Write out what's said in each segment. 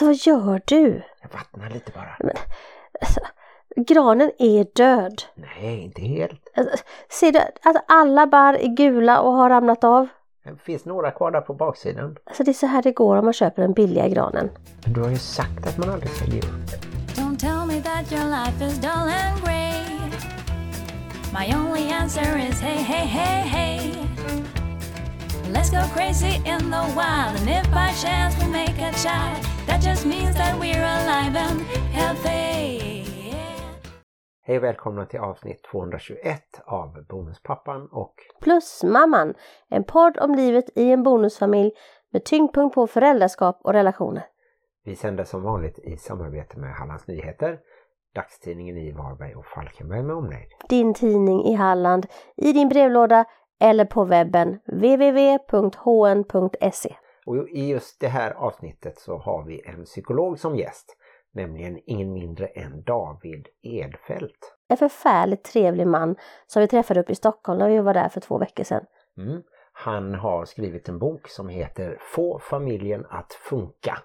Alltså vad gör du? Jag vattnar lite bara. Men, alltså, granen är död. Nej, inte helt. Alltså, ser du att alla barr är gula och har ramlat av? Det finns några kvar där på baksidan. Alltså det är så här det går om man köper den billiga granen. Men du har ju sagt att man aldrig ska ge upp. Don't tell me that your life is dull and grey. My only answer is hey, hey, hey, hey. Let's go crazy in the wild, and if by chance we make a child, that just means that we're alive and healthy. Hej och välkomna till avsnitt 221 av Bonuspappan och Plusmamman, en podd om livet i en bonusfamilj med tyngdpunkt på föräldraskap och relationer. vi sänder som vanligt i samarbete med Hallands Nyheter, dagstidningen i Varberg och Falkenberg med omnejd. Din tidning i Halland, i din brevlåda eller på webben www.hn.se. Och i just det här avsnittet så har vi en psykolog som gäst, nämligen ingen mindre än David Edfält. En förfärligt trevlig man som vi träffade upp i Stockholm när vi var där för två veckor sedan. Mm. Han har skrivit en bok som heter Få familjen att funka.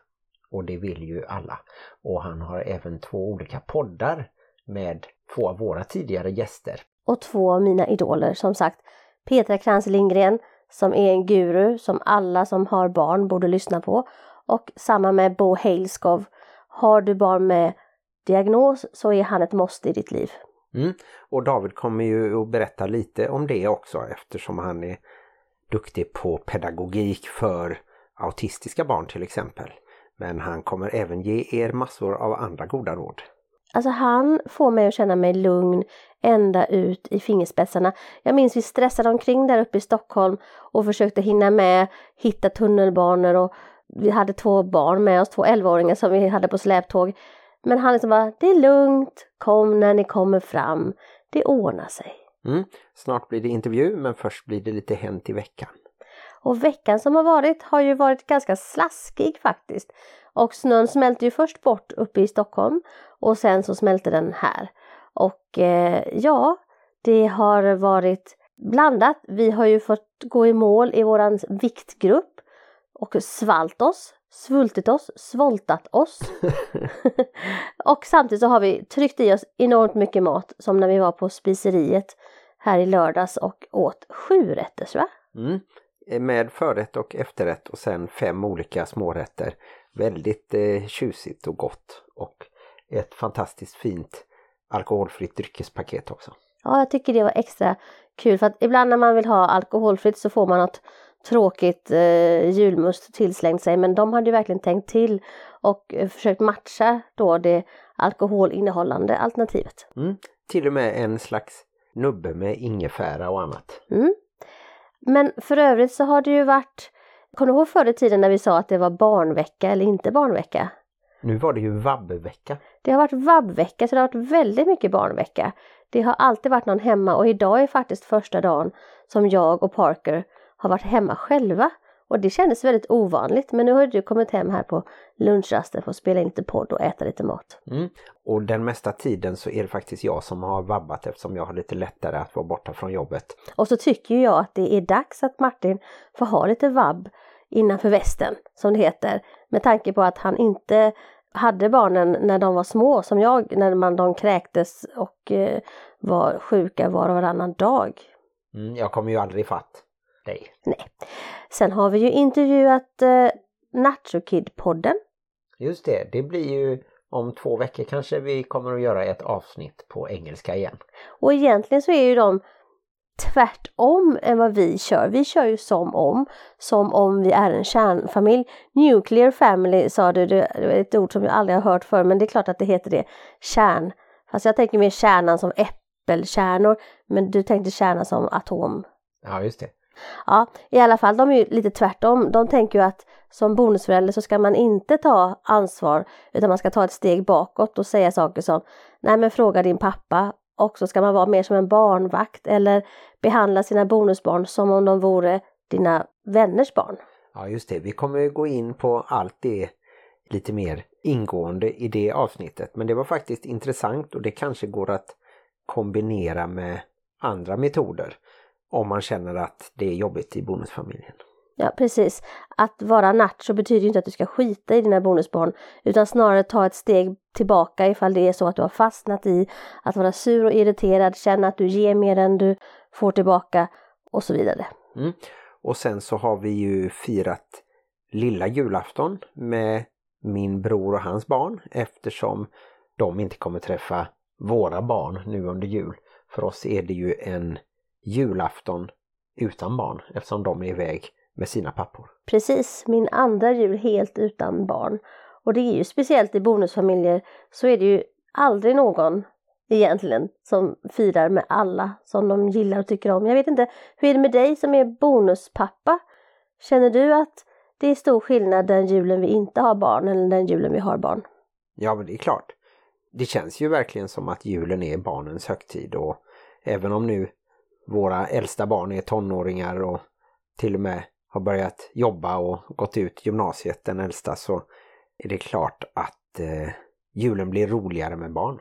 Och det vill ju alla. Och han har även två olika poddar med två av våra tidigare gäster. Och två av mina idoler, som sagt Petra Krantz Lindgren som är en guru som alla som har barn borde lyssna på. Och samma med Bo Heilskov. Har du barn med diagnos så är han ett måste i ditt liv. Mm. Och David kommer ju att berätta lite om det också eftersom han är duktig på pedagogik för autistiska barn till exempel. Men han kommer även ge er massor av andra goda råd. Alltså han får mig att känna mig lugn ända ut i fingerspetsarna. Jag minns vi stressade omkring där uppe i Stockholm och försökte hinna med, hitta tunnelbanor och vi hade två barn med oss, två 11-åringar som vi hade på släptåg. Men han liksom bara, det är lugnt, kom när ni kommer fram, det ordnar sig. Mm. Snart blir det intervju men först blir det lite Hänt i veckan. Och veckan som har varit har ju varit ganska slaskig faktiskt. Och snön smälte ju först bort uppe i Stockholm och sen så smälte den här. Och eh, ja, det har varit blandat. Vi har ju fått gå i mål i våran viktgrupp och svalt oss, svultit oss, svoltat oss. och samtidigt så har vi tryckt i oss enormt mycket mat som när vi var på spiseriet här i lördags och åt sju rätters va? Mm. Med förrätt och efterrätt och sen fem olika smårätter. Väldigt eh, tjusigt och gott. Och ett fantastiskt fint alkoholfritt dryckespaket också. Ja, jag tycker det var extra kul för att ibland när man vill ha alkoholfritt så får man något tråkigt eh, julmust tillslängt sig men de hade ju verkligen tänkt till och eh, försökt matcha då det alkoholinnehållande alternativet. Mm. Till och med en slags nubbe med ingefära och annat. Mm. Men för övrigt så har det ju varit, kommer du ihåg förr i tiden när vi sa att det var barnvecka eller inte barnvecka? Nu var det ju vabbvecka. Det har varit vabbvecka så det har varit väldigt mycket barnvecka. Det har alltid varit någon hemma och idag är faktiskt första dagen som jag och Parker har varit hemma själva. Och det kändes väldigt ovanligt men nu har du kommit hem här på lunchrasten för att spela in lite podd och äta lite mat. Mm. Och den mesta tiden så är det faktiskt jag som har vabbat eftersom jag har lite lättare att vara borta från jobbet. Och så tycker jag att det är dags att Martin får ha lite vabb innanför västen som det heter. Med tanke på att han inte hade barnen när de var små som jag när man, de kräktes och eh, var sjuka var och varannan dag. Mm, jag kommer ju aldrig fatt dig. Nej. Sen har vi ju intervjuat eh, Nacho Kid-podden. Just det, det blir ju om två veckor kanske vi kommer att göra ett avsnitt på engelska igen. Och egentligen så är ju de tvärtom än vad vi kör. Vi kör ju som om, som om vi är en kärnfamilj. Nuclear family sa du, det är ett ord som jag aldrig har hört förr men det är klart att det heter det. Kärn. Fast jag tänker mer kärnan som äppelkärnor men du tänkte kärnan som atom. Ja, just det. Ja, i alla fall, de är ju lite tvärtom. De tänker ju att som bonusförälder så ska man inte ta ansvar utan man ska ta ett steg bakåt och säga saker som Nej men fråga din pappa och så ska man vara mer som en barnvakt eller behandla sina bonusbarn som om de vore dina vänners barn. Ja, just det. Vi kommer gå in på allt det lite mer ingående i det avsnittet. Men det var faktiskt intressant och det kanske går att kombinera med andra metoder om man känner att det är jobbigt i bonusfamiljen. Ja precis. Att vara nacho betyder ju inte att du ska skita i dina bonusbarn utan snarare ta ett steg tillbaka ifall det är så att du har fastnat i att vara sur och irriterad, känna att du ger mer än du får tillbaka och så vidare. Mm. Och sen så har vi ju firat lilla julafton med min bror och hans barn eftersom de inte kommer träffa våra barn nu under jul. För oss är det ju en julafton utan barn eftersom de är iväg med sina pappor. Precis, min andra jul helt utan barn. Och det är ju speciellt i bonusfamiljer så är det ju aldrig någon egentligen som firar med alla som de gillar och tycker om. Jag vet inte, hur är det med dig som är bonuspappa? Känner du att det är stor skillnad den julen vi inte har barn eller den julen vi har barn? Ja, men det är klart. Det känns ju verkligen som att julen är barnens högtid och även om nu våra äldsta barn är tonåringar och till och med har börjat jobba och gått ut gymnasiet, den äldsta, så är det klart att eh, julen blir roligare med barn.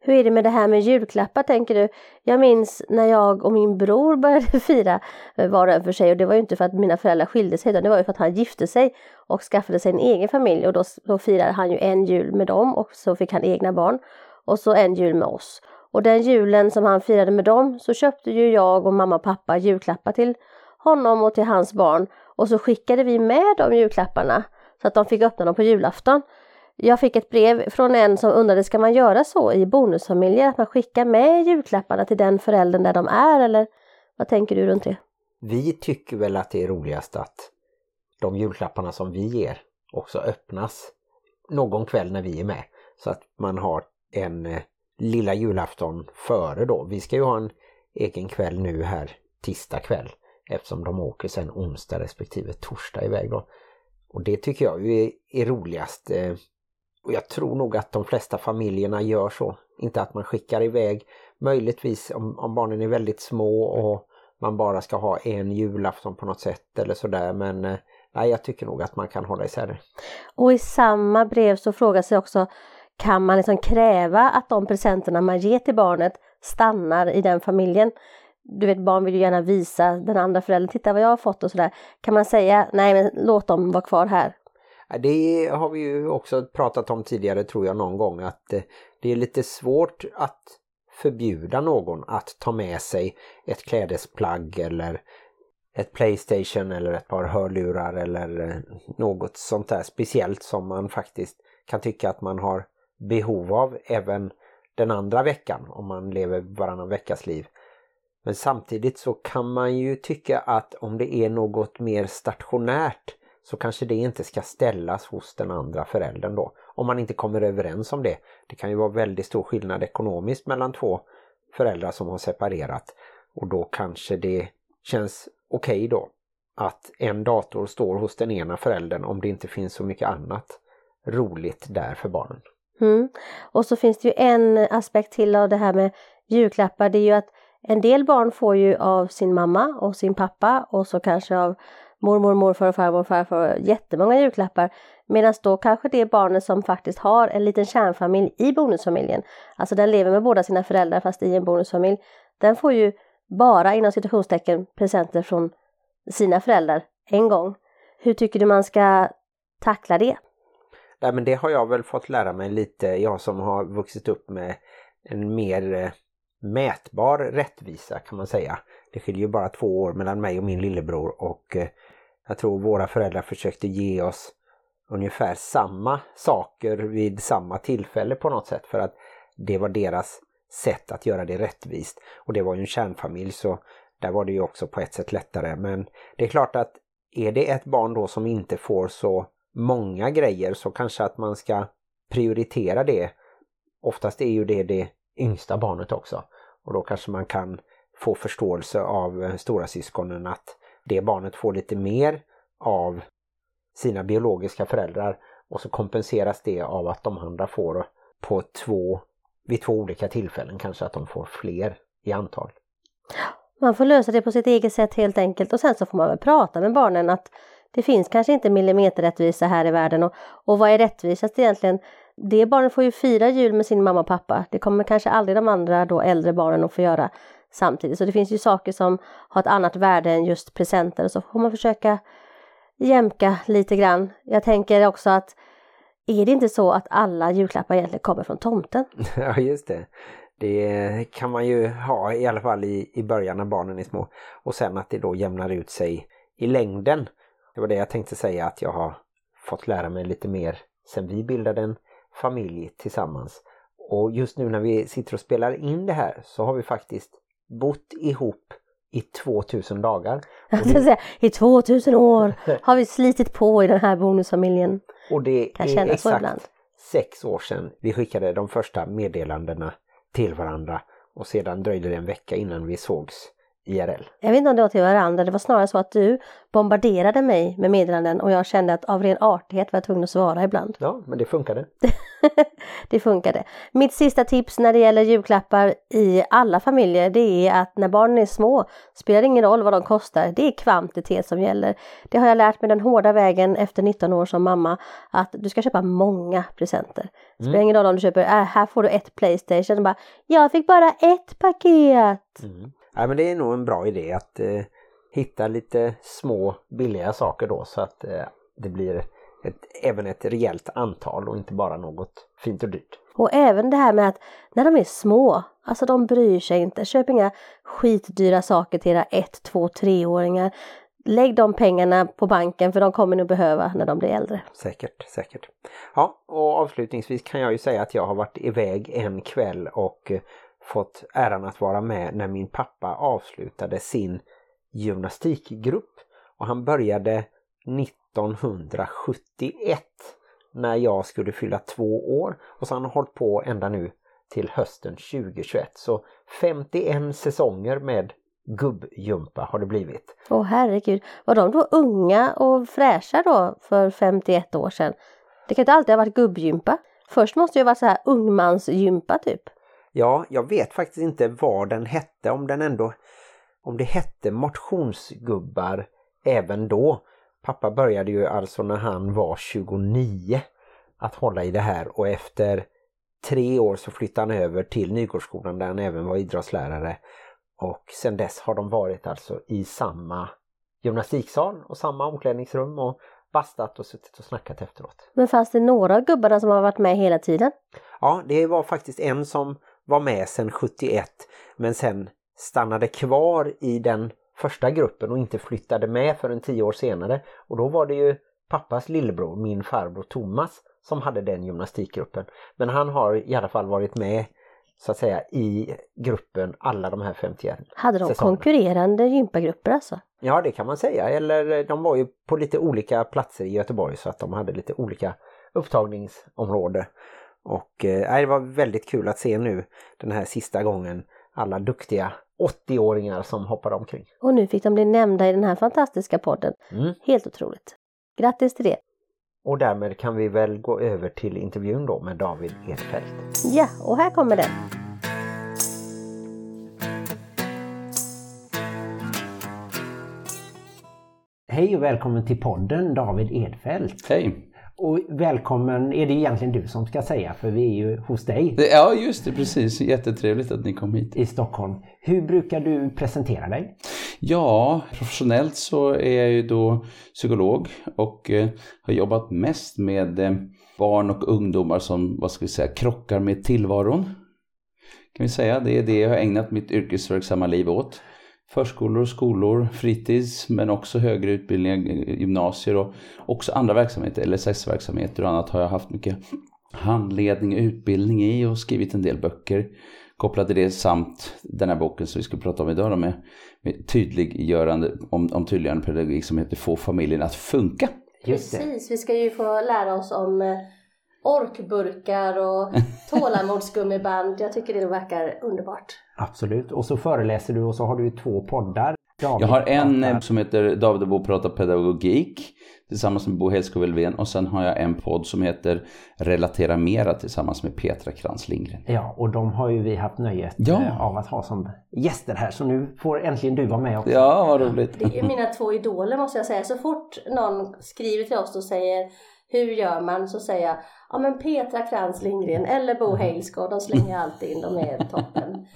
Hur är det med det här med julklappar tänker du? Jag minns när jag och min bror började fira eh, var och en för sig och det var ju inte för att mina föräldrar skilde sig utan det var ju för att han gifte sig och skaffade sig en egen familj och då, då firade han ju en jul med dem och så fick han egna barn och så en jul med oss. Och den julen som han firade med dem så köpte ju jag och mamma och pappa julklappar till honom och till hans barn och så skickade vi med de julklapparna så att de fick öppna dem på julafton. Jag fick ett brev från en som undrade, ska man göra så i bonusfamiljer? Att man skickar med julklapparna till den föräldern där de är eller vad tänker du runt det? Vi tycker väl att det är roligast att de julklapparna som vi ger också öppnas någon kväll när vi är med. Så att man har en eh, lilla julafton före då. Vi ska ju ha en egen kväll nu här tisdag kväll eftersom de åker sen onsdag respektive torsdag iväg då. Och det tycker jag är, är roligast. Eh, och jag tror nog att de flesta familjerna gör så. Inte att man skickar iväg, möjligtvis om, om barnen är väldigt små och man bara ska ha en julafton på något sätt eller sådär. Men eh, nej, jag tycker nog att man kan hålla isär det. Och i samma brev så frågar sig också kan man liksom kräva att de presenterna man ger till barnet stannar i den familjen? Du vet barn vill ju gärna visa den andra föräldern, titta vad jag har fått och sådär. Kan man säga nej men låt dem vara kvar här? Det har vi ju också pratat om tidigare tror jag någon gång att eh, det är lite svårt att förbjuda någon att ta med sig ett klädesplagg eller ett Playstation eller ett par hörlurar eller eh, något sånt där speciellt som man faktiskt kan tycka att man har behov av även den andra veckan om man lever varannan veckas liv. Men samtidigt så kan man ju tycka att om det är något mer stationärt så kanske det inte ska ställas hos den andra föräldern då. Om man inte kommer överens om det. Det kan ju vara väldigt stor skillnad ekonomiskt mellan två föräldrar som har separerat. Och då kanske det känns okej okay då att en dator står hos den ena föräldern om det inte finns så mycket annat roligt där för barnen. Mm. Och så finns det ju en aspekt till av det här med julklappar. Det är ju att en del barn får ju av sin mamma och sin pappa och så kanske av mormor, morfar och farmor och farfar jättemånga julklappar. Medan då kanske det barnet som faktiskt har en liten kärnfamilj i bonusfamiljen, alltså den lever med båda sina föräldrar fast i en bonusfamilj, den får ju bara inom situationstecken presenter från sina föräldrar en gång. Hur tycker du man ska tackla det? Nej men det har jag väl fått lära mig lite, jag som har vuxit upp med en mer eh, mätbar rättvisa kan man säga. Det skiljer ju bara två år mellan mig och min lillebror och eh, jag tror våra föräldrar försökte ge oss ungefär samma saker vid samma tillfälle på något sätt för att det var deras sätt att göra det rättvist. Och det var ju en kärnfamilj så där var det ju också på ett sätt lättare. Men det är klart att är det ett barn då som inte får så många grejer så kanske att man ska prioritera det. Oftast är ju det det yngsta barnet också. Och då kanske man kan få förståelse av eh, stora syskonen att det barnet får lite mer av sina biologiska föräldrar och så kompenseras det av att de andra får på två, vid två olika tillfällen kanske att de får fler i antal. Man får lösa det på sitt eget sätt helt enkelt och sen så får man väl prata med barnen att det finns kanske inte millimeterrättvisa här i världen och, och vad är rättvisast egentligen? Det barnet får ju fira jul med sin mamma och pappa. Det kommer kanske aldrig de andra då äldre barnen att få göra samtidigt. Så det finns ju saker som har ett annat värde än just presenter och så får man försöka jämka lite grann. Jag tänker också att är det inte så att alla julklappar egentligen kommer från tomten? Ja, just det. Det kan man ju ha i alla fall i, i början när barnen är små. Och sen att det då jämnar ut sig i längden. Det var det jag tänkte säga att jag har fått lära mig lite mer sen vi bildade en familj tillsammans. Och just nu när vi sitter och spelar in det här så har vi faktiskt bott ihop i 2000 dagar. Säga, I 2000 år har vi slitit på i den här bonusfamiljen. Och det Kan är exakt sex år sedan vi skickade de första meddelandena till varandra och sedan dröjde det en vecka innan vi sågs IRL. Jag vet inte om det var till varandra, det var snarare så att du bombarderade mig med meddelanden och jag kände att av ren artighet var jag tvungen att svara ibland. Ja, men det funkade. det funkade. Mitt sista tips när det gäller julklappar i alla familjer det är att när barnen är små spelar det ingen roll vad de kostar, det är kvantitet som gäller. Det har jag lärt mig den hårda vägen efter 19 år som mamma att du ska köpa många presenter. Det spelar ingen roll om du köper, äh, här får du ett Playstation bara jag fick bara ett paket. Mm. Ja, men det är nog en bra idé att eh, hitta lite små billiga saker då så att eh, det blir ett, även ett rejält antal och inte bara något fint och dyrt. Och även det här med att när de är små, alltså de bryr sig inte. Köp inga skitdyra saker till era 1, 2, 3-åringar. Lägg de pengarna på banken för de kommer nog behöva när de blir äldre. Säkert, säkert. Ja, och avslutningsvis kan jag ju säga att jag har varit iväg en kväll och eh, fått äran att vara med när min pappa avslutade sin gymnastikgrupp. Och han började 1971 när jag skulle fylla två år och så har han hållit på ända nu till hösten 2021. Så 51 säsonger med gubbjumpa har det blivit. Åh herregud, var de då unga och fräscha då för 51 år sedan? Det kan inte alltid ha varit gubbgympa. Först måste det ju vara så här ungmansgympa typ. Ja, jag vet faktiskt inte vad den hette, om den ändå om det hette motionsgubbar även då. Pappa började ju alltså när han var 29 att hålla i det här och efter tre år så flyttade han över till Nygårdsskolan där han även var idrottslärare. Och sen dess har de varit alltså i samma gymnastiksal och samma omklädningsrum och bastat och suttit och snackat efteråt. Men fanns det några av gubbarna som har varit med hela tiden? Ja, det var faktiskt en som var med sedan 71 men sen stannade kvar i den första gruppen och inte flyttade med förrän tio år senare. Och då var det ju pappas lillebror, min farbror Thomas, som hade den gymnastikgruppen. Men han har i alla fall varit med så att säga i gruppen alla de här 51 Hade de säsongerna. konkurrerande gympagrupper alltså? Ja det kan man säga, eller de var ju på lite olika platser i Göteborg så att de hade lite olika upptagningsområde. Och eh, det var väldigt kul att se nu den här sista gången alla duktiga 80-åringar som hoppade omkring. Och nu fick de bli nämnda i den här fantastiska podden. Mm. Helt otroligt. Grattis till det! Och därmed kan vi väl gå över till intervjun då med David Edfeldt. Ja, och här kommer den. Hej och välkommen till podden David Edfeldt. Hej! Och välkommen är det egentligen du som ska säga för vi är ju hos dig Ja, just det, precis. Jättetrevligt att ni kom hit. i Stockholm. Hur brukar du presentera dig? Ja, professionellt så är jag ju då psykolog och eh, har jobbat mest med eh, barn och ungdomar som, vad ska vi säga, krockar med tillvaron. Kan vi säga. Det är det jag har ägnat mitt yrkesverksamma liv åt. Förskolor, skolor, fritids, men också högre utbildningar, gymnasier och också andra verksamheter, LSS-verksamheter och annat har jag haft mycket handledning och utbildning i och skrivit en del böcker kopplat till det samt den här boken som vi ska prata om idag då med, med tydliggörande, om, om tydliggörande pedagogik som heter Få familjen att funka. Precis, vi ska ju få lära oss om eh, orkburkar och tålamodsgummiband. Jag tycker det verkar underbart. Absolut. Och så föreläser du och så har du ju två poddar. David Jag har en pratar- eh, som heter David och Bo pratar pedagogik tillsammans med Bo Hellskog Elfven och sen har jag en podd som heter Relatera Mera tillsammans med Petra Krantz Lindgren. Ja, och de har ju vi haft nöjet Ja. eh, av att ha som gäster här. Så nu får äntligen du vara med också. Ja, vad roligt. Det är mina två idoler måste jag säga. Så fort någon skriver till oss och säger hur gör man? Så säger jag, ja men Petra Krantz Lindgren eller Bo Heilsgård, de slänger alltid in, de är toppen.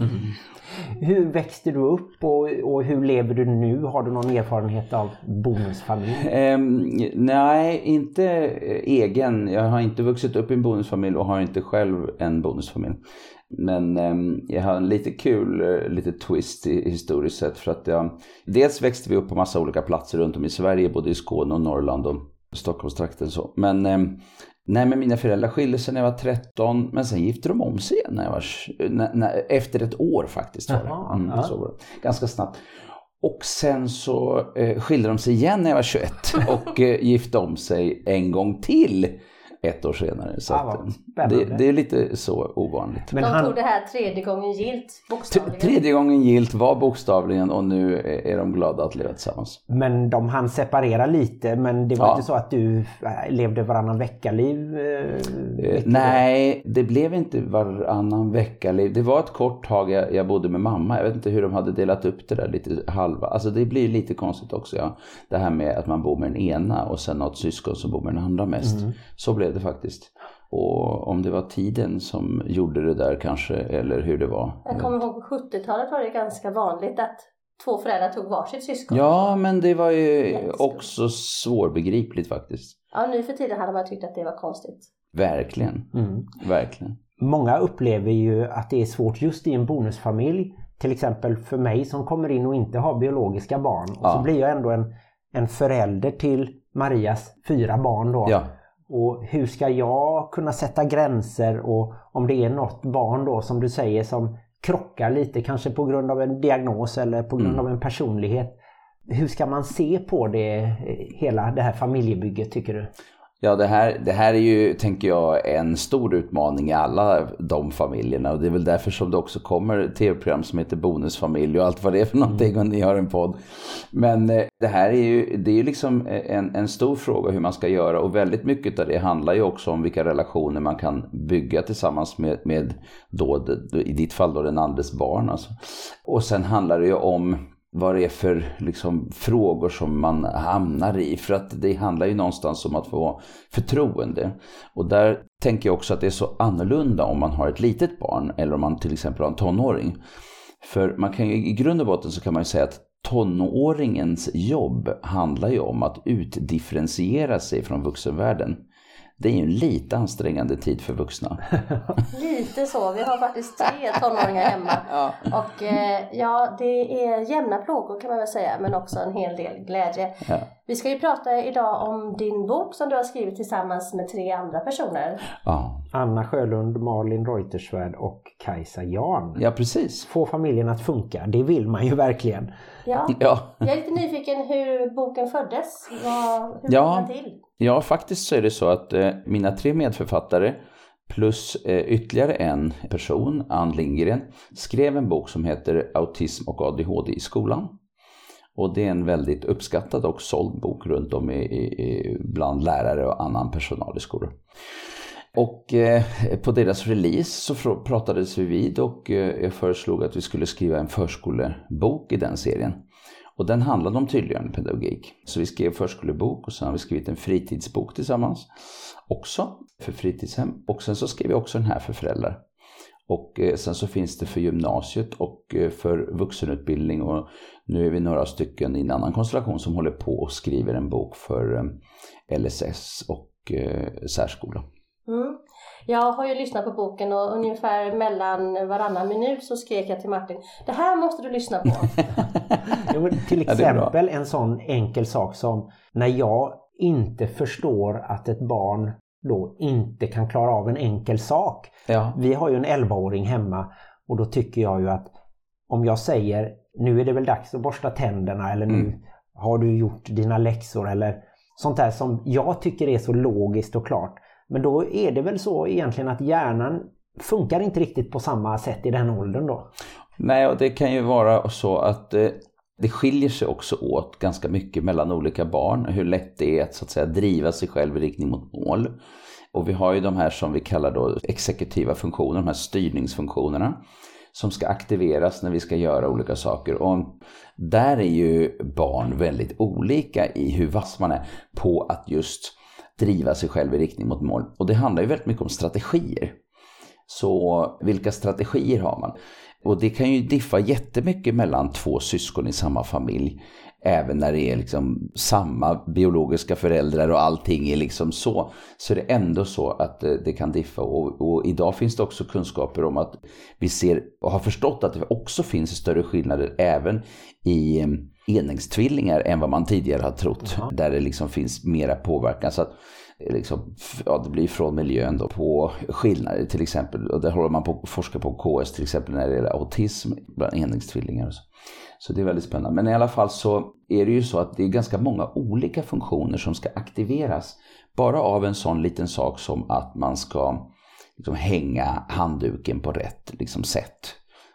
Hur växte du upp och, och hur lever du nu? Har du någon erfarenhet av bonusfamilj? Ehm, nej, inte egen. Jag har inte vuxit upp i en bonusfamilj och har inte själv en bonusfamilj. Men ehm, jag har en lite kul eh, lite twist i, historiskt sett för att jag, dels växte vi upp på massa olika platser runt om i Sverige, både i Skåne och Norrland och Stockholmstrakten så. Men ehm, Nej, men mina föräldrar skilde sig när jag var 13, men sen gifte de om sig igen när jag var, när, när, efter ett år faktiskt. Var det. Mm, ja. så var det. Ganska snabbt. Och sen så eh, skilde de sig igen när jag var 21 och eh, gifte om sig en gång till ett år senare. Så Ah, att, det, det är lite så ovanligt. Men de han- tog det här tredje gången gilt, T- bokstavligen. Tredje gången gilt var bokstavligen och nu är de glada att leva tillsammans. Men de hann separera lite men det var Ja. inte så att du äh, levde varannan vecka-liv? Eh, Eh, nej, det blev inte varannan vecka. Det var ett kort tag jag, jag bodde med mamma. Jag vet inte hur de hade delat upp det där lite halva. Alltså det blir lite konstigt också. Ja. Det här med att man bor med den ena och sen något syskon som bor med den andra mest. Så blev det faktiskt. Och om det var tiden som gjorde det där kanske, eller hur det var. Jag kommer ihåg på 70-talet var det ganska vanligt att två föräldrar tog varsitt syskon. Ja, men det var ju också svårbegripligt faktiskt. ja, nu för tiden hade man tyckt att det var konstigt. Verkligen, Mm. verkligen. Många upplever ju att det är svårt just i en bonusfamilj. Till exempel för mig som kommer in och inte har biologiska barn. Och Ja. så blir jag ändå en, en förälder till Marias fyra barn då. Ja. Och hur ska jag kunna sätta gränser och om det är något barn då som du säger som krockar lite kanske på grund av en diagnos eller på grund Mm. av en personlighet. Hur ska man se på det, eh, hela det här familjebygget tycker du? Ja, det här, det här är ju, tänker jag, en stor utmaning i alla de familjerna. Och det är väl därför som det också kommer tv-program som heter Bonusfamilj och allt vad det är för någonting och ni har en podd. Men eh, det här är ju, det är ju liksom en, en stor fråga hur man ska göra och väldigt mycket av det handlar ju också om vilka relationer man kan bygga tillsammans med, med då, i ditt fall då den andres barn. Alltså. Och sen handlar det ju om vad det är för liksom, frågor som man hamnar i. För att det handlar ju någonstans om att få förtroende. Och där tänker jag också att det är så annorlunda om man har ett litet barn eller om man till exempel har en tonåring. För man kan ju, i grund och botten så kan man ju säga att tonåringens jobb handlar ju om att utdifferentiera sig från vuxenvärlden. Det är ju en lite ansträngande tid för vuxna. Lite så, vi har faktiskt tre tonåringar hemma. Och eh, ja, det är jämna plågor kan man väl säga, men också en hel del glädje. Ja. Vi ska ju prata idag om din bok som du har skrivit tillsammans med tre andra personer. Ja, Anna Sjölund, Malin Reuterswärd och Kajsa Jan. ja precis. Få familjen att funka, det vill man ju verkligen. Ja, Ja. jag är lite nyfiken hur boken föddes. Vad, hur Ja. den till? Ja, faktiskt så är det så att eh, mina tre medförfattare plus eh, ytterligare en person, Ann Lindgren, skrev en bok som heter Autism och ADHD i skolan. Och det är en väldigt uppskattad och såld bok runt om i, i, bland lärare och annan personal i skolor. Och eh, på deras release så pratades vi vid och eh, jag föreslog att vi skulle skriva en förskolebok i den serien. Och den handlade om tydliggörande pedagogik. Så vi skrev förskolebok och sen har vi skrivit en fritidsbok tillsammans också för fritidshem. Och sen så skrev vi också den här för föräldrar. Och eh, sen så finns det för gymnasiet och eh, för vuxenutbildning och nu är vi några stycken i en annan konstellation som håller på och skriver en bok för eh, LSS och särskola. Mm. Jag har ju lyssnat på boken och ungefär mellan varannan minut så skrek jag till Martin, det här måste du lyssna på. Jo, till Ja, det är bra. exempel en sån enkel sak som när jag inte förstår att ett barn då inte kan klara av en enkel sak. Ja, Vi har ju en 11-åring hemma och då tycker jag ju att om jag säger nu är det väl dags att borsta tänderna eller nu Mm. har du gjort dina läxor eller sånt där som jag tycker är så logiskt och klart. Men då är det väl så egentligen att hjärnan funkar inte riktigt på samma sätt i den åldern då. Nej, och det kan ju vara så att eh, det skiljer sig också åt ganska mycket mellan olika barn. Hur lätt det är att så att säga driva sig själv i riktning mot mål. Och vi har ju de här som vi kallar då exekutiva funktioner, de här styrningsfunktionerna. Som ska aktiveras när vi ska göra olika saker. Och där är ju barn väldigt olika i hur vass man är på att just driva sig själv i riktning mot mål. Och det handlar ju väldigt mycket om strategier. Så vilka strategier har man? Och det kan ju diffa jättemycket mellan två syskon i samma familj. Även när det är liksom samma biologiska föräldrar och allting är liksom så. Så är det ändå så att eh, det kan diffa. Och, och idag finns det också kunskaper om att vi ser och har förstått att det också finns större skillnader även i eh, enäggstvillingar än vad man tidigare har trott. Jaha. Där det liksom finns mera påverkan. Så att liksom, ja, det blir från miljön då på skillnader till exempel. Och där håller man på att forska på KS till exempel när det gäller autism bland enäggstvillingar. Så. så det är väldigt spännande. Men i alla fall så är det ju så att det är ganska många olika funktioner som ska aktiveras. Bara av en sån liten sak som att man ska liksom, hänga handduken på rätt liksom, sätt.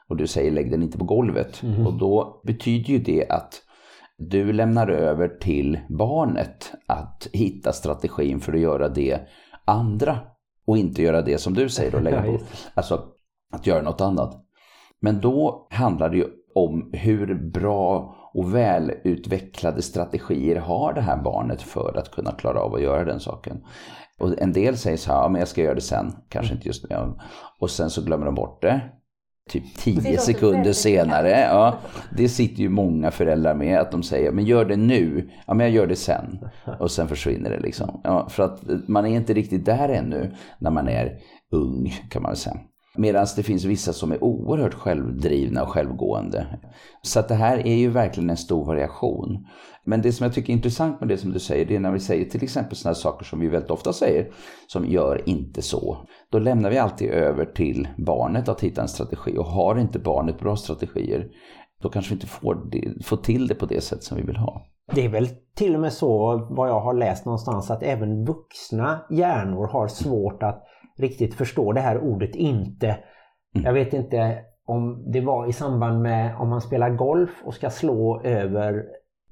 Och du säger lägg den inte på golvet. Och då betyder ju det att du lämnar över till barnet att hitta strategin för att göra det andra. Och inte göra det som du säger, då, lägga på, alltså att göra något annat. Men då handlar det ju om hur bra och välutvecklade strategier har det här barnet för att kunna klara av att göra den saken. Och en del säger så här, ja, men jag ska göra det sen, kanske inte just nu. Och sen så glömmer de bort det. Typ Det 10 låter sekunder senare. Ja, det sitter ju många föräldrar med att de säger, men gör det nu. Ja, men jag gör det sen. Och sen försvinner det liksom. Ja, för att man är inte riktigt där ännu när man är ung kan man säga. Medan det finns vissa som är oerhört självdrivna och självgående. Så att det här är ju verkligen en stor variation. Men det som jag tycker är intressant med det som du säger, det är när vi säger till exempel sådana saker som vi väldigt ofta säger, som gör inte så. Då lämnar vi alltid över till barnet att hitta en strategi och har inte barnet bra strategier, då kanske vi inte får, det, får till det på det sätt som vi vill ha. Det är väl till och med så vad jag har läst någonstans att även vuxna hjärnor har svårt att riktigt förstå det här ordet inte. Jag vet inte om det var i samband med om man spelar golf och ska slå över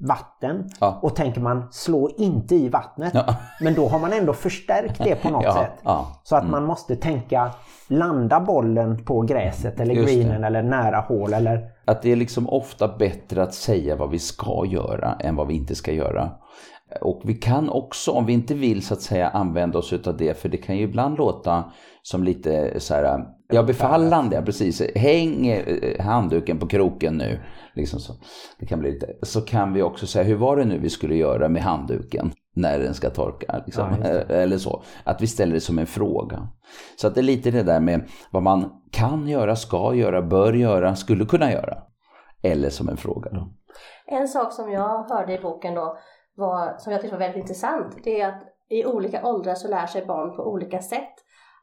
vatten Ja. och tänker man slå inte i vattnet. Ja. Men då har man ändå förstärkt det på något Ja, sätt. Mm. Så att man måste tänka landa bollen på gräset eller Just det. greenen eller nära hål eller Att det är liksom ofta bättre att säga vad vi ska göra än vad vi inte ska göra. Och vi kan också, om vi inte vill så att säga använda oss utav det, för det kan ju ibland låta som lite så här, ja befallande, ja, precis. Häng eh, handduken på kroken nu. Liksom så. Det kan bli lite, så kan vi också säga, hur var det nu vi skulle göra med handduken när den ska torka? Liksom. Ja. Eller så. Att vi ställer det som en fråga. Så att det är lite det där med vad man kan göra, ska göra, bör göra, skulle kunna göra. Eller som en fråga. Då. En sak som jag hörde i boken då, var, som jag tyckte var väldigt intressant, det är att i olika åldrar så lär sig barn på olika sätt.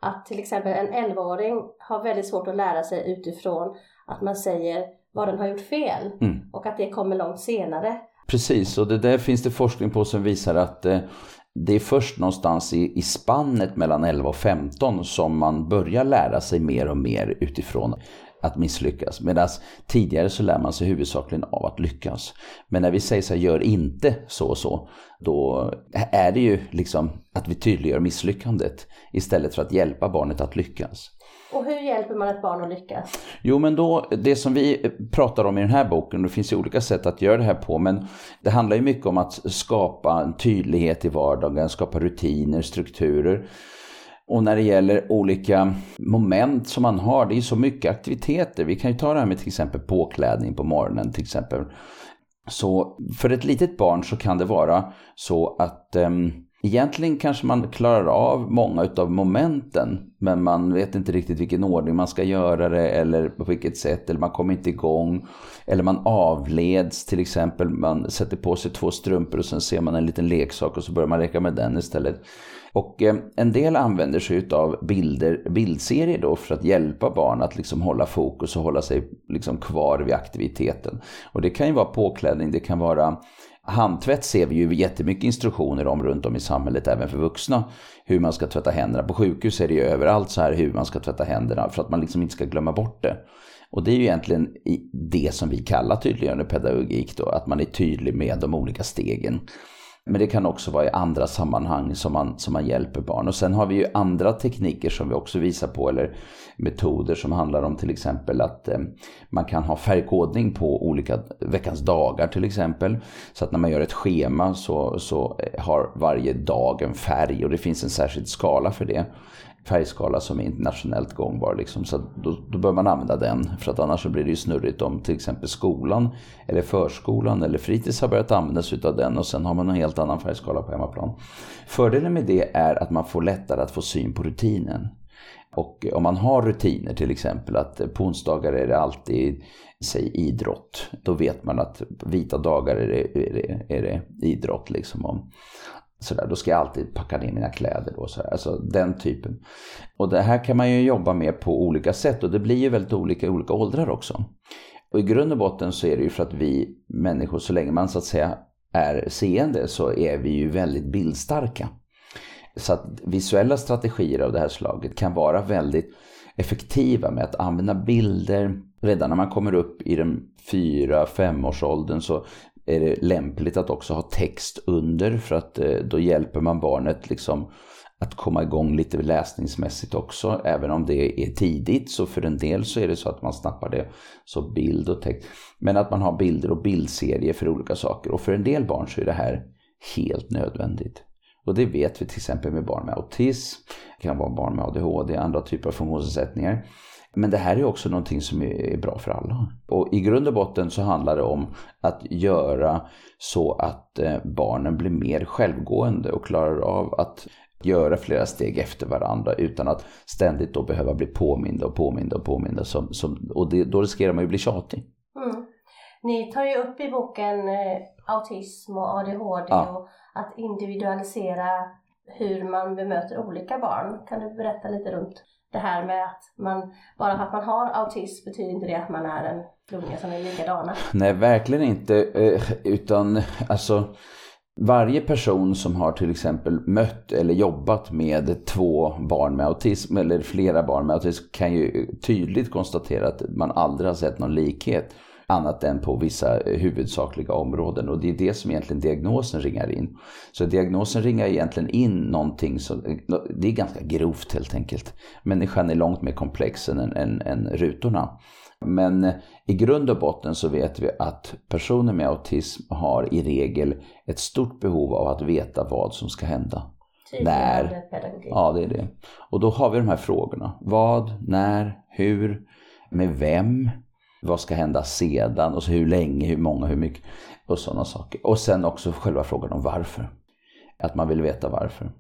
Att till exempel en 11-åring har väldigt svårt att lära sig utifrån att man säger vad den har gjort fel Mm. och att det kommer långt senare. Precis, och det där finns det forskning på som visar att eh, det är först någonstans i, i spannet mellan 11 och 15 som man börjar lära sig mer och mer utifrån att misslyckas. Medan tidigare så lär man sig huvudsakligen av att lyckas. Men när vi säger så här, gör inte så och så, då är det ju liksom att vi tydliggör misslyckandet istället för att hjälpa barnet att lyckas. Och hur hjälper man ett barn att lyckas? Jo, men då, det som vi pratar om i den här boken, det finns ju olika sätt att göra det här på, men det handlar ju mycket om att skapa en tydlighet i vardagen, skapa rutiner, strukturer. Och när det gäller olika moment som man har, det är ju så mycket aktiviteter. Vi kan ju ta det här med till exempel påklädning på morgonen till exempel. Så för ett litet barn så kan det vara så att um, egentligen kanske man klarar av många utav momenten men man vet inte riktigt vilken ordning man ska göra det eller på vilket sätt eller man kommer inte igång. Eller man avleds till exempel, man sätter på sig två strumpor och sen ser man en liten leksak och så börjar man leka med den istället. Och eh, en del använder sig av bilder, bildserier då för att hjälpa barn att liksom hålla fokus och hålla sig liksom kvar vid aktiviteten. Och det kan ju vara påklädning, det kan vara Handtvätt ser vi ju jättemycket instruktioner om runt om i samhället, även för vuxna. Hur man ska tvätta händerna. På sjukhus är det ju överallt så här hur man ska tvätta händerna för att man liksom inte ska glömma bort det. Och det är ju egentligen det som vi kallar tydliggörande pedagogik då, att man är tydlig med de olika stegen. Men det kan också vara i andra sammanhang som man, som man hjälper barn. Och sen har vi ju andra tekniker som vi också visar på, eller metoder som handlar om till exempel att eh, man kan ha färgkodning på olika veckans dagar till exempel. Så att när man gör ett schema så, så eh, har varje dag en färg och det finns en särskild skala för det färgskala som är internationellt gångbar. Liksom. Så då, då bör man använda den. För att annars så blir det ju snurrigt om till exempel skolan eller förskolan eller fritids har börjat använda sig av den och sen har man en helt annan färgskala på hemmaplan. Fördelen med det är att man får lättare att få syn på rutinen. Och om man har rutiner till exempel att på onsdagar är det alltid säg idrott. Då vet man att vita dagar är det, är det, är det idrott. Liksom. Sådär, då ska jag alltid packa ner mina kläder. Och sådär. Alltså den typen. Och det här kan man ju jobba med på olika sätt och det blir ju väldigt olika i olika åldrar också. Och i grund och botten så är det ju för att vi människor, så länge man så att säga är seende, så är vi ju väldigt bildstarka. Så att visuella strategier av det här slaget kan vara väldigt effektiva med att använda bilder. Redan när man kommer upp i den 4-5 så är det lämpligt att också ha text under för att eh, då hjälper man barnet liksom att komma igång lite läsningsmässigt också. Även om det är tidigt så för en del så är det så att man snappar det så bild och text. Men att man har bilder och bildserier för olika saker. Och för en del barn så är det här helt nödvändigt. Och det vet vi till exempel med barn med autism, det kan vara barn med ADHD, andra typer av funktionsnedsättningar. Men det här är också någonting som är bra för alla. Och i grund och botten så handlar det om att göra så att eh, barnen blir mer självgående och klarar av att göra flera steg efter varandra utan att ständigt då behöva bli påminda och påminda och påminda. Som, som, och det, då riskerar man ju att bli tjatig. Mm. Ni tar ju upp i boken eh, autism och ADHD ja. och att individualisera hur man bemöter olika barn. Kan du berätta lite runt det här med att man, bara för att man har autism betyder inte det att man är en unge som är likadana. Nej, verkligen inte. Eh, utan alltså varje person som har till exempel mött eller jobbat med två barn med autism eller flera barn med autism kan ju tydligt konstatera att man aldrig har sett någon likhet annat än på vissa huvudsakliga områden. Och det är det som egentligen diagnosen ringar in. Så diagnosen ringar egentligen in någonting som, det är ganska grovt helt enkelt. Människan är långt mer komplex än, än, än rutorna. Men i grund och botten så vet vi att personer med autism har i regel ett stort behov av att veta vad som ska hända. När. Ja, det är det. Och då har vi de här frågorna. Vad, när, hur, med vem, vad ska hända sedan och så hur länge, hur många, hur mycket och sådana saker. Och sen också själva frågan om varför. Att man vill veta varför.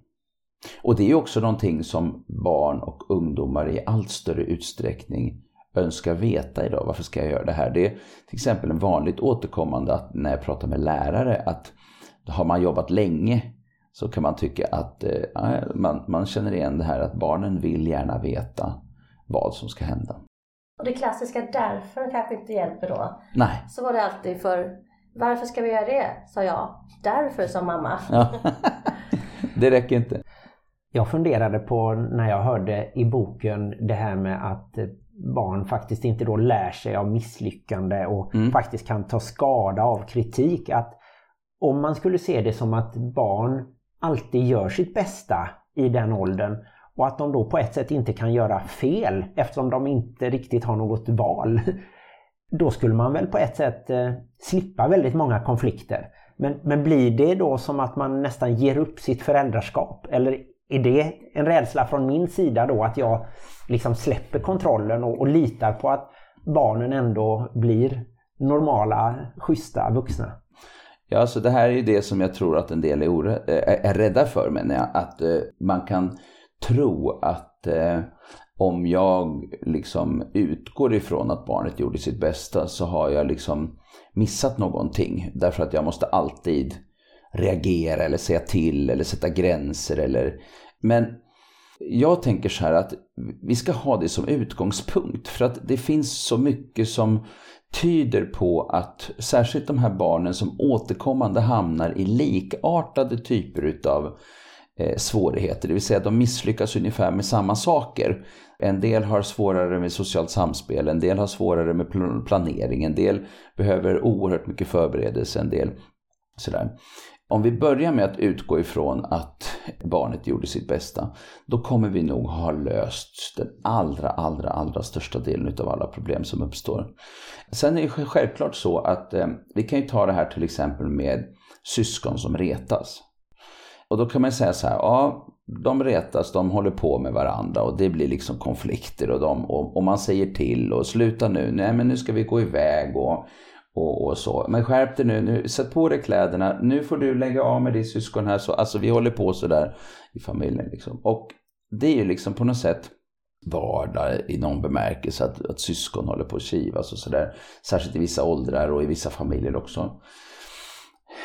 Och det är också någonting som barn och ungdomar i allt större utsträckning önskar veta idag. Varför ska jag göra det här? Det är till exempel en vanligt återkommande att när jag pratar med lärare att har man jobbat länge så kan man tycka att eh, man, man känner igen det här att barnen vill gärna veta vad som ska hända. Och det klassiska därför kanske inte hjälper då. Nej. Så var det alltid för varför ska vi göra det? sa jag. Därför sa mamma. Ja. det räcker inte. Jag funderade på när jag hörde i boken det här med att barn faktiskt inte då lär sig av misslyckande och mm. faktiskt kan ta skada av kritik. Att om man skulle se det som att barn alltid gör sitt bästa i den åldern och att de då på ett sätt inte kan göra fel eftersom de inte riktigt har något val. Då skulle man väl på ett sätt eh, slippa väldigt många konflikter. Men, men blir det då som att man nästan ger upp sitt föräldraskap? Eller är det en rädsla från min sida då att jag liksom släpper kontrollen och, och litar på att barnen ändå blir normala, schyssta vuxna? Ja, alltså det här är ju det som jag tror att en del är, är rädda för, menar jag. Att eh, man kan tro att eh, om jag liksom utgår ifrån att barnet gjorde sitt bästa så har jag liksom missat någonting. Därför att jag måste alltid reagera eller säga till eller sätta gränser eller... Men jag tänker så här att vi ska ha det som utgångspunkt för att det finns så mycket som tyder på att särskilt de här barnen som återkommande hamnar i likartade typer utav Eh, svårigheter, det vill säga de misslyckas ungefär med samma saker. En del har svårare med socialt samspel, en del har svårare med planering, en del behöver oerhört mycket förberedelse, en del sådär. Om vi börjar med att utgå ifrån att barnet gjorde sitt bästa, då kommer vi nog ha löst den allra, allra, allra största delen av alla problem som uppstår. Sen är det självklart så att eh, vi kan ju ta det här till exempel med syskon som retas. Och då kan man säga så här, ja, de retas, de håller på med varandra och det blir liksom konflikter och, de, och, och man säger till och sluta nu, nej men nu ska vi gå iväg och, och, och, så. Men skärp dig nu, nu, sätt på dig kläderna, nu får du lägga av med ditt syskon här. Så, alltså vi håller på sådär i familjen liksom. Och det är ju liksom på något sätt vardag i någon bemärkelse att, att syskon håller på att kivas och sådär. Särskilt i vissa åldrar och i vissa familjer också.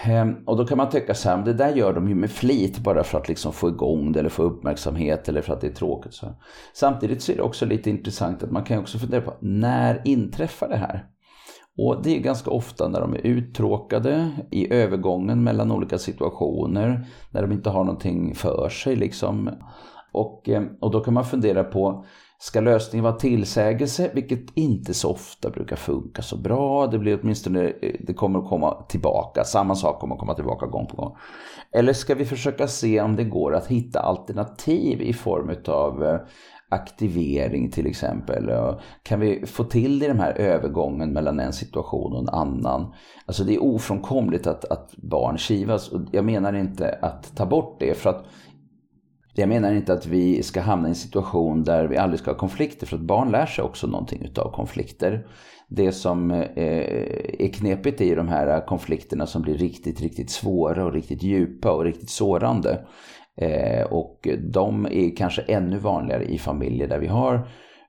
Ehm, och då kan man tycka så här, det där gör de ju med flit bara för att liksom få igång det eller få uppmärksamhet eller för att det är tråkigt. Så. Samtidigt så är det också lite intressant att man kan också fundera på när inträffar det här? Och det är ganska ofta när de är uttråkade i övergången mellan olika situationer, när de inte har någonting för sig liksom. Och, ehm, och då kan man fundera på, ska lösningen vara tillsägelse, vilket inte så ofta brukar funka så bra. Det blir åtminstone, eh, det kommer att komma tillbaka, samma sak kommer att komma tillbaka gång på gång. Eller ska vi försöka se om det går att hitta alternativ i form av eh, aktivering till exempel. Kan vi få till det i den här övergången mellan en situation och en annan? Alltså det är ofrånkomligt att, att barn kivas och jag menar inte att ta bort det för att jag menar inte att vi ska hamna i en situation där vi aldrig ska ha konflikter för att barn lär sig också någonting utav konflikter. Det som eh, är knepigt i de här konflikterna som blir riktigt, riktigt svåra och riktigt djupa och riktigt sårande eh, och de är kanske ännu vanligare i familjer där vi har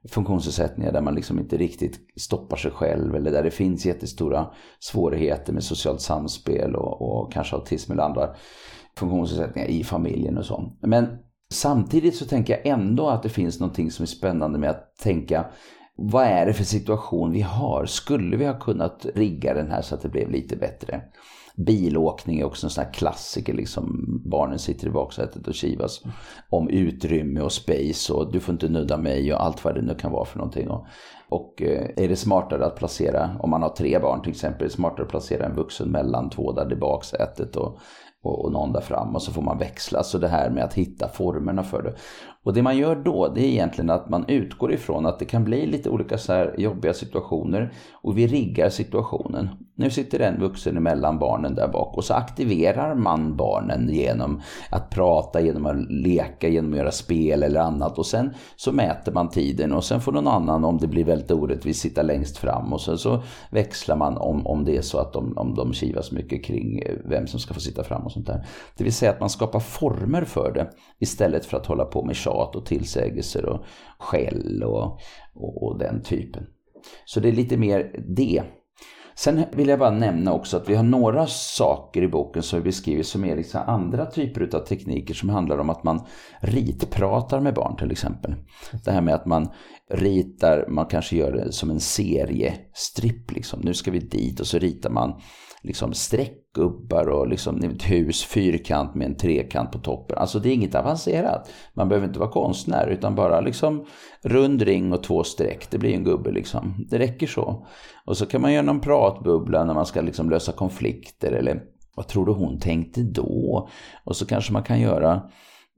funktionsnedsättningar där man liksom inte riktigt stoppar sig själv eller där det finns jättestora svårigheter med socialt samspel och, och kanske autism eller andra funktionsnedsättningar i familjen och så. Men samtidigt så tänker jag ändå att det finns någonting som är spännande med att tänka vad är det för situation vi har? Skulle vi ha kunnat rigga den här så att det blev lite bättre? Bilåkning är också en sån här klassiker, liksom barnen sitter i baksätet och kivas om utrymme och space och du får inte nudda mig och allt vad det nu kan vara för någonting. Och, och eh, är det smartare att placera, om man har tre barn till exempel, är det smartare att placera en vuxen mellan två där i baksätet och och, och någon där fram och så får man växla. Så det här med att hitta formerna för det. Och det man gör då det är egentligen att man utgår ifrån att det kan bli lite olika så här jobbiga situationer och vi riggar situationen. Nu sitter en vuxen emellan barnen där bak och så aktiverar man barnen genom att prata, genom att leka, genom att göra spel eller annat och sen så mäter man tiden och sen får någon annan om det blir väldigt orättvist sitta längst fram och sen så växlar man om, om det är så att de, om de kivas mycket kring eh, vem som ska få sitta fram och sånt där. Det vill säga att man skapar former för det istället för att hålla på med tjat och tillsägelser och skäll och, och, och den typen. Så det är lite mer det. Sen vill jag bara nämna också att vi har några saker i boken som vi beskriver som är liksom andra typer av tekniker som handlar om att man ritpratar med barn till exempel. Det här med att man ritar, man kanske gör det som en seriestripp liksom. Nu ska vi dit och så ritar man liksom gubbar och liksom ett hus, fyrkant med en trekant på toppen. Alltså det är inget avancerat. Man behöver inte vara konstnär utan bara liksom rund ring och två streck. Det blir en gubbe liksom. Det räcker så. Och så kan man göra någon pratbubbla när man ska liksom lösa konflikter eller vad tror du hon tänkte då? Och så kanske man kan göra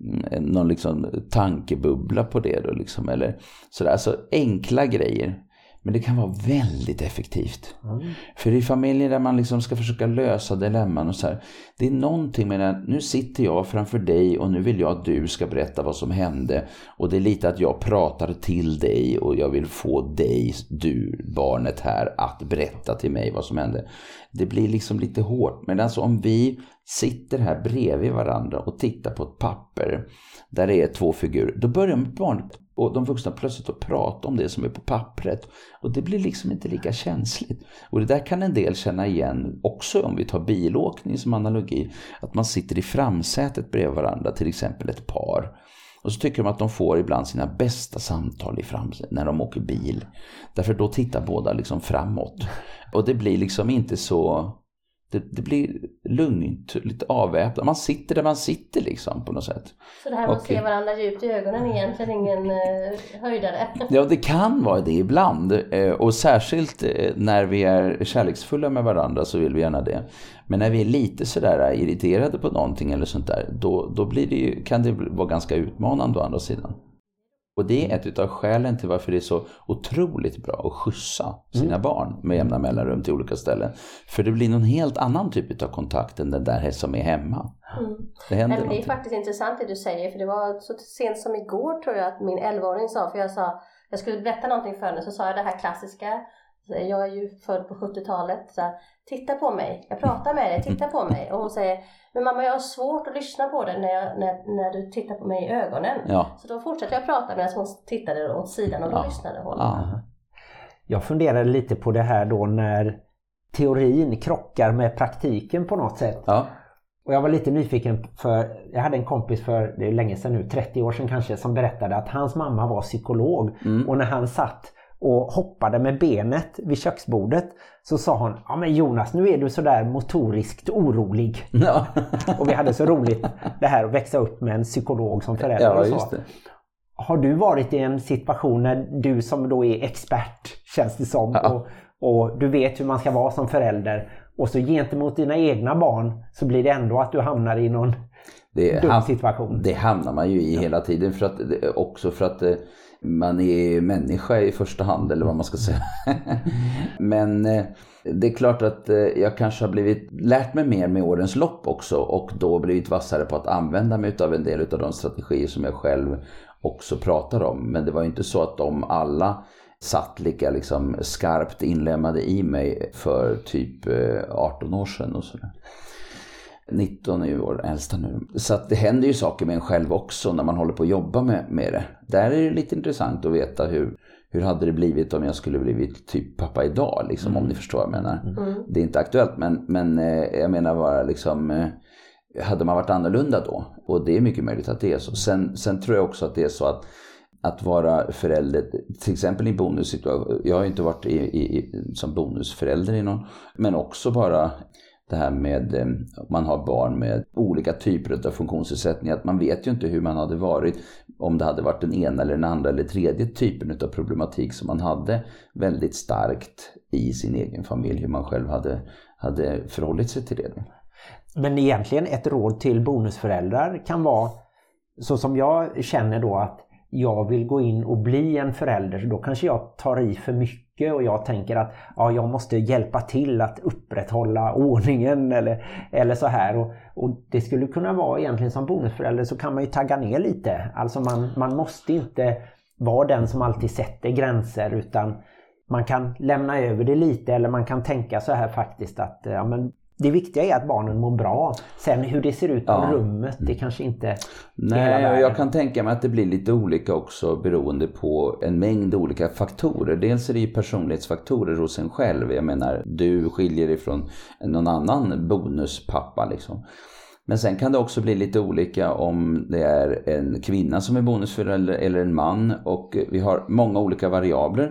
mm, någon liksom tankebubbla på det då liksom. Eller sådär. Alltså enkla grejer. Men det kan vara väldigt effektivt. Mm. För i familjer där man liksom ska försöka lösa dilemman och så här. Det är någonting med att nu sitter jag framför dig och nu vill jag att du ska berätta vad som hände. Och det är lite att jag pratar till dig och jag vill få dig, du, barnet här, att berätta till mig vad som hände. Det blir liksom lite hårt. Men alltså om vi sitter här bredvid varandra och tittar på ett papper där det är två figurer. Då börjar barnet och de vuxna plötsligt att prata om det som är på pappret. Och det blir liksom inte lika känsligt. Och det där kan en del känna igen också om vi tar bilåkning som analogi. Att man sitter i framsätet bredvid varandra, till exempel ett par. Och så tycker de att de får ibland sina bästa samtal i framsätet när de åker bil. Därför då tittar båda liksom framåt. Och det blir liksom inte så det, det blir lugnt, lite avväpnat. Man sitter där man sitter liksom på något sätt. Så det här med att se varandra djupt i ögonen är egentligen ingen eh, höjdare? Ja, det kan vara det ibland. Eh, Och särskilt eh, när vi är kärleksfulla med varandra så vill vi gärna det. Men när vi är lite sådär irriterade på någonting eller sånt där, då, då blir det ju, kan det vara ganska utmanande å andra sidan. Och det är ett av skälen till varför det är så otroligt bra att skjutsa sina barn med jämna mellanrum till olika ställen. För det blir någon helt annan typ av kontakt än den där som är hemma. Mm. Det händer Nej, men det är faktiskt intressant det du säger för det var så sent som igår tror jag att min 11-åring sa, för jag sa jag skulle berätta någonting för henne så sa jag det här klassiska jag är ju född på 70-talet. Så här, titta på mig, jag pratar med dig, titta på mig. Och hon säger, men mamma jag har svårt att lyssna på dig när, jag, när, när du tittar på mig i ögonen. Ja. Så då fortsatte jag prata medan hon tittade åt sidan och då Ja. lyssnade hon. Ja. Jag funderade lite på det här då när teorin krockar med praktiken på något sätt. ja. Och jag var lite nyfiken för jag hade en kompis för, det är länge sedan nu, 30 år sedan kanske, som berättade att hans mamma var psykolog. Mm. Och när han satt och hoppade med benet vid köksbordet så sa hon, ja men Jonas nu är du sådär motoriskt orolig. ja. Och vi hade så roligt det här att växa upp med en psykolog som förälder ja, just det. Har du varit i en situation när du som då är expert, känns det som, Ja. och, och du vet hur man ska vara som förälder och så gentemot dina egna barn så blir det ändå att du hamnar i någon Det, dum situation. det hamnar man ju i hela tiden för att, också för att eh, man är människa i första hand eller vad man ska säga. Men eh, det är klart att eh, jag kanske har blivit, lärt mig mer med årens lopp också och då blivit vassare på att använda mig av en del av de strategier som jag själv också pratar om. Men det var ju inte så att de alla satt lika liksom skarpt inlämnade i mig för typ eh, 18 år sedan och sådär. 19 är ju vår äldsta nu. Så att det händer ju saker med en själv också när man håller på att jobba med, med det. Där är det lite intressant att veta hur, hur hade det blivit om jag skulle blivit typ pappa idag, liksom, om ni förstår vad jag menar. Mm. Det är inte aktuellt, men, men eh, jag menar bara liksom, eh, hade man varit annorlunda då? Och det är mycket möjligt att det är så. Sen, sen tror jag också att det är så att att vara förälder, till exempel i bonussituation. Jag har ju inte varit i, i, i, som bonusförälder i någon, men också bara det här med eh, att man har barn med olika typer av funktionsnedsättningar. Att man vet ju inte hur man hade varit om det hade varit den ena eller den andra eller tredje typen av problematik som man hade väldigt starkt i sin egen familj. Hur man själv hade, hade förhållit sig till det. Men egentligen ett råd till bonusföräldrar kan vara så som jag känner då att jag vill gå in och bli en förälder så då kanske jag tar i för mycket och jag tänker att ja, jag måste hjälpa till att upprätthålla ordningen eller, eller så här. Och, och det skulle kunna vara egentligen som bonusförälder så kan man ju tagga ner lite. Alltså man, man måste inte vara den som alltid sätter gränser utan man kan lämna över det lite eller man kan tänka så här faktiskt att ja, men det viktiga är att barnen mår bra. Sen hur det ser ut på Ja. rummet, det kanske inte Nej, jag kan tänka mig att det blir lite olika också beroende på en mängd olika faktorer. Dels är det ju personlighetsfaktorer hos en själv. Jag menar, du skiljer dig från någon annan bonuspappa liksom. Men sen kan det också bli lite olika om det är en kvinna som är bonusförälder eller en man. Och vi har många olika variabler,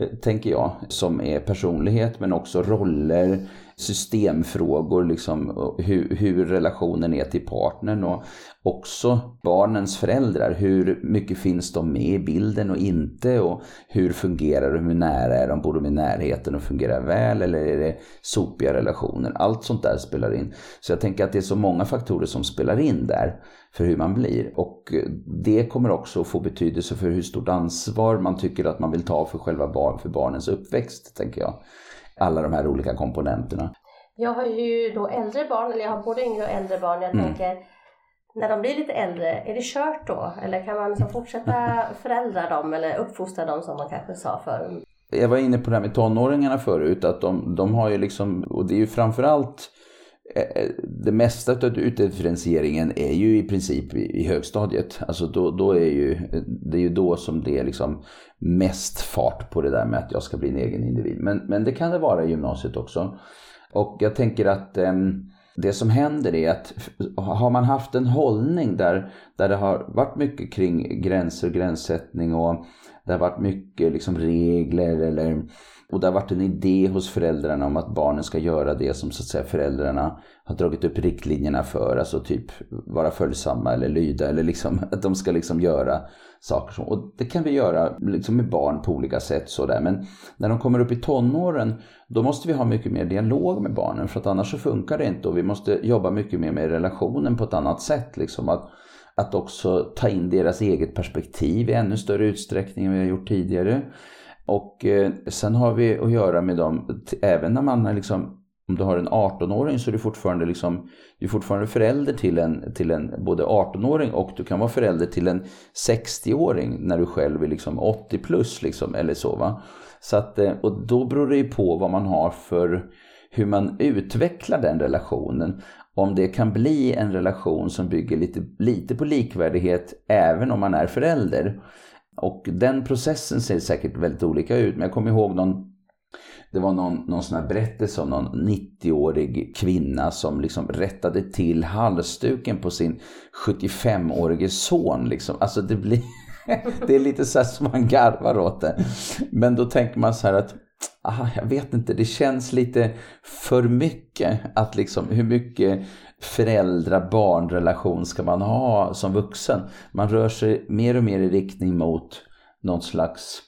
eh, tänker jag, som är personlighet men också roller, systemfrågor, liksom, hur, hur relationen är till partnern och också barnens föräldrar. Hur mycket finns de med i bilden och inte och hur fungerar de, hur nära är de, bor de i närheten och fungerar väl eller är det sopiga relationer? Allt sånt där spelar in. Så jag tänker att det är så många faktorer som spelar in där för hur man blir och det kommer också att få betydelse för hur stort ansvar man tycker att man vill ta för själva barn, för barnens uppväxt, tänker jag. Alla de här olika komponenterna. Jag har ju då äldre barn, eller jag har både yngre och äldre barn. Jag Mm. tänker, när de blir lite äldre, är det kört då? Eller kan man liksom fortsätta föräldra dem eller uppfostra dem som man kanske sa förr? Jag var inne på det här med tonåringarna förut, att de, de har ju liksom, och det är ju framförallt Eh, eh, det mesta av utdifferentieringen är ju i princip i högstadiet. Alltså då, då är ju, det är ju då som det är liksom mest fart på det där med att jag ska bli en egen individ. Men, men det kan det vara i gymnasiet också. Och jag tänker att ehm, det som händer är att har man haft en hållning där, där det har varit mycket kring gränser och gränssättning och det har varit mycket liksom regler eller och det har varit en idé hos föräldrarna om att barnen ska göra det som så att säga föräldrarna har dragit upp riktlinjerna för. Alltså typ vara följsamma eller lyda eller liksom att de ska liksom göra saker. Som, och det kan vi göra liksom med barn på olika sätt sådär. Men när de kommer upp i tonåren då måste vi ha mycket mer dialog med barnen för att annars så funkar det inte och vi måste jobba mycket mer med relationen på ett annat sätt. Liksom att, att också ta in deras eget perspektiv i ännu större utsträckning än vi har gjort tidigare. Och eh, sen har vi att göra med dem, även när man är liksom om du har en 18-åring så är du fortfarande, liksom, du är fortfarande förälder till en, till en både 18-åring och du kan vara förälder till en 60-åring när du själv är liksom 80 plus liksom, eller så. Va? så att, eh, och då beror det ju på vad man har för hur man utvecklar den relationen. Om det kan bli en relation som bygger lite, lite på likvärdighet även om man är förälder. Och den processen ser säkert väldigt olika ut. Men jag kommer ihåg någon det var någon, någon sån här berättelse om någon 90-årig kvinna som liksom rättade till halsduken på sin 75-årige son. Liksom. Alltså det blir... det är lite så här som man garvar åt det. Men då tänker man så här att aha, jag vet inte, det känns lite för mycket. Att liksom, hur mycket föräldra-barn-relation ska man ha som vuxen? Man rör sig mer och mer i riktning mot någon slags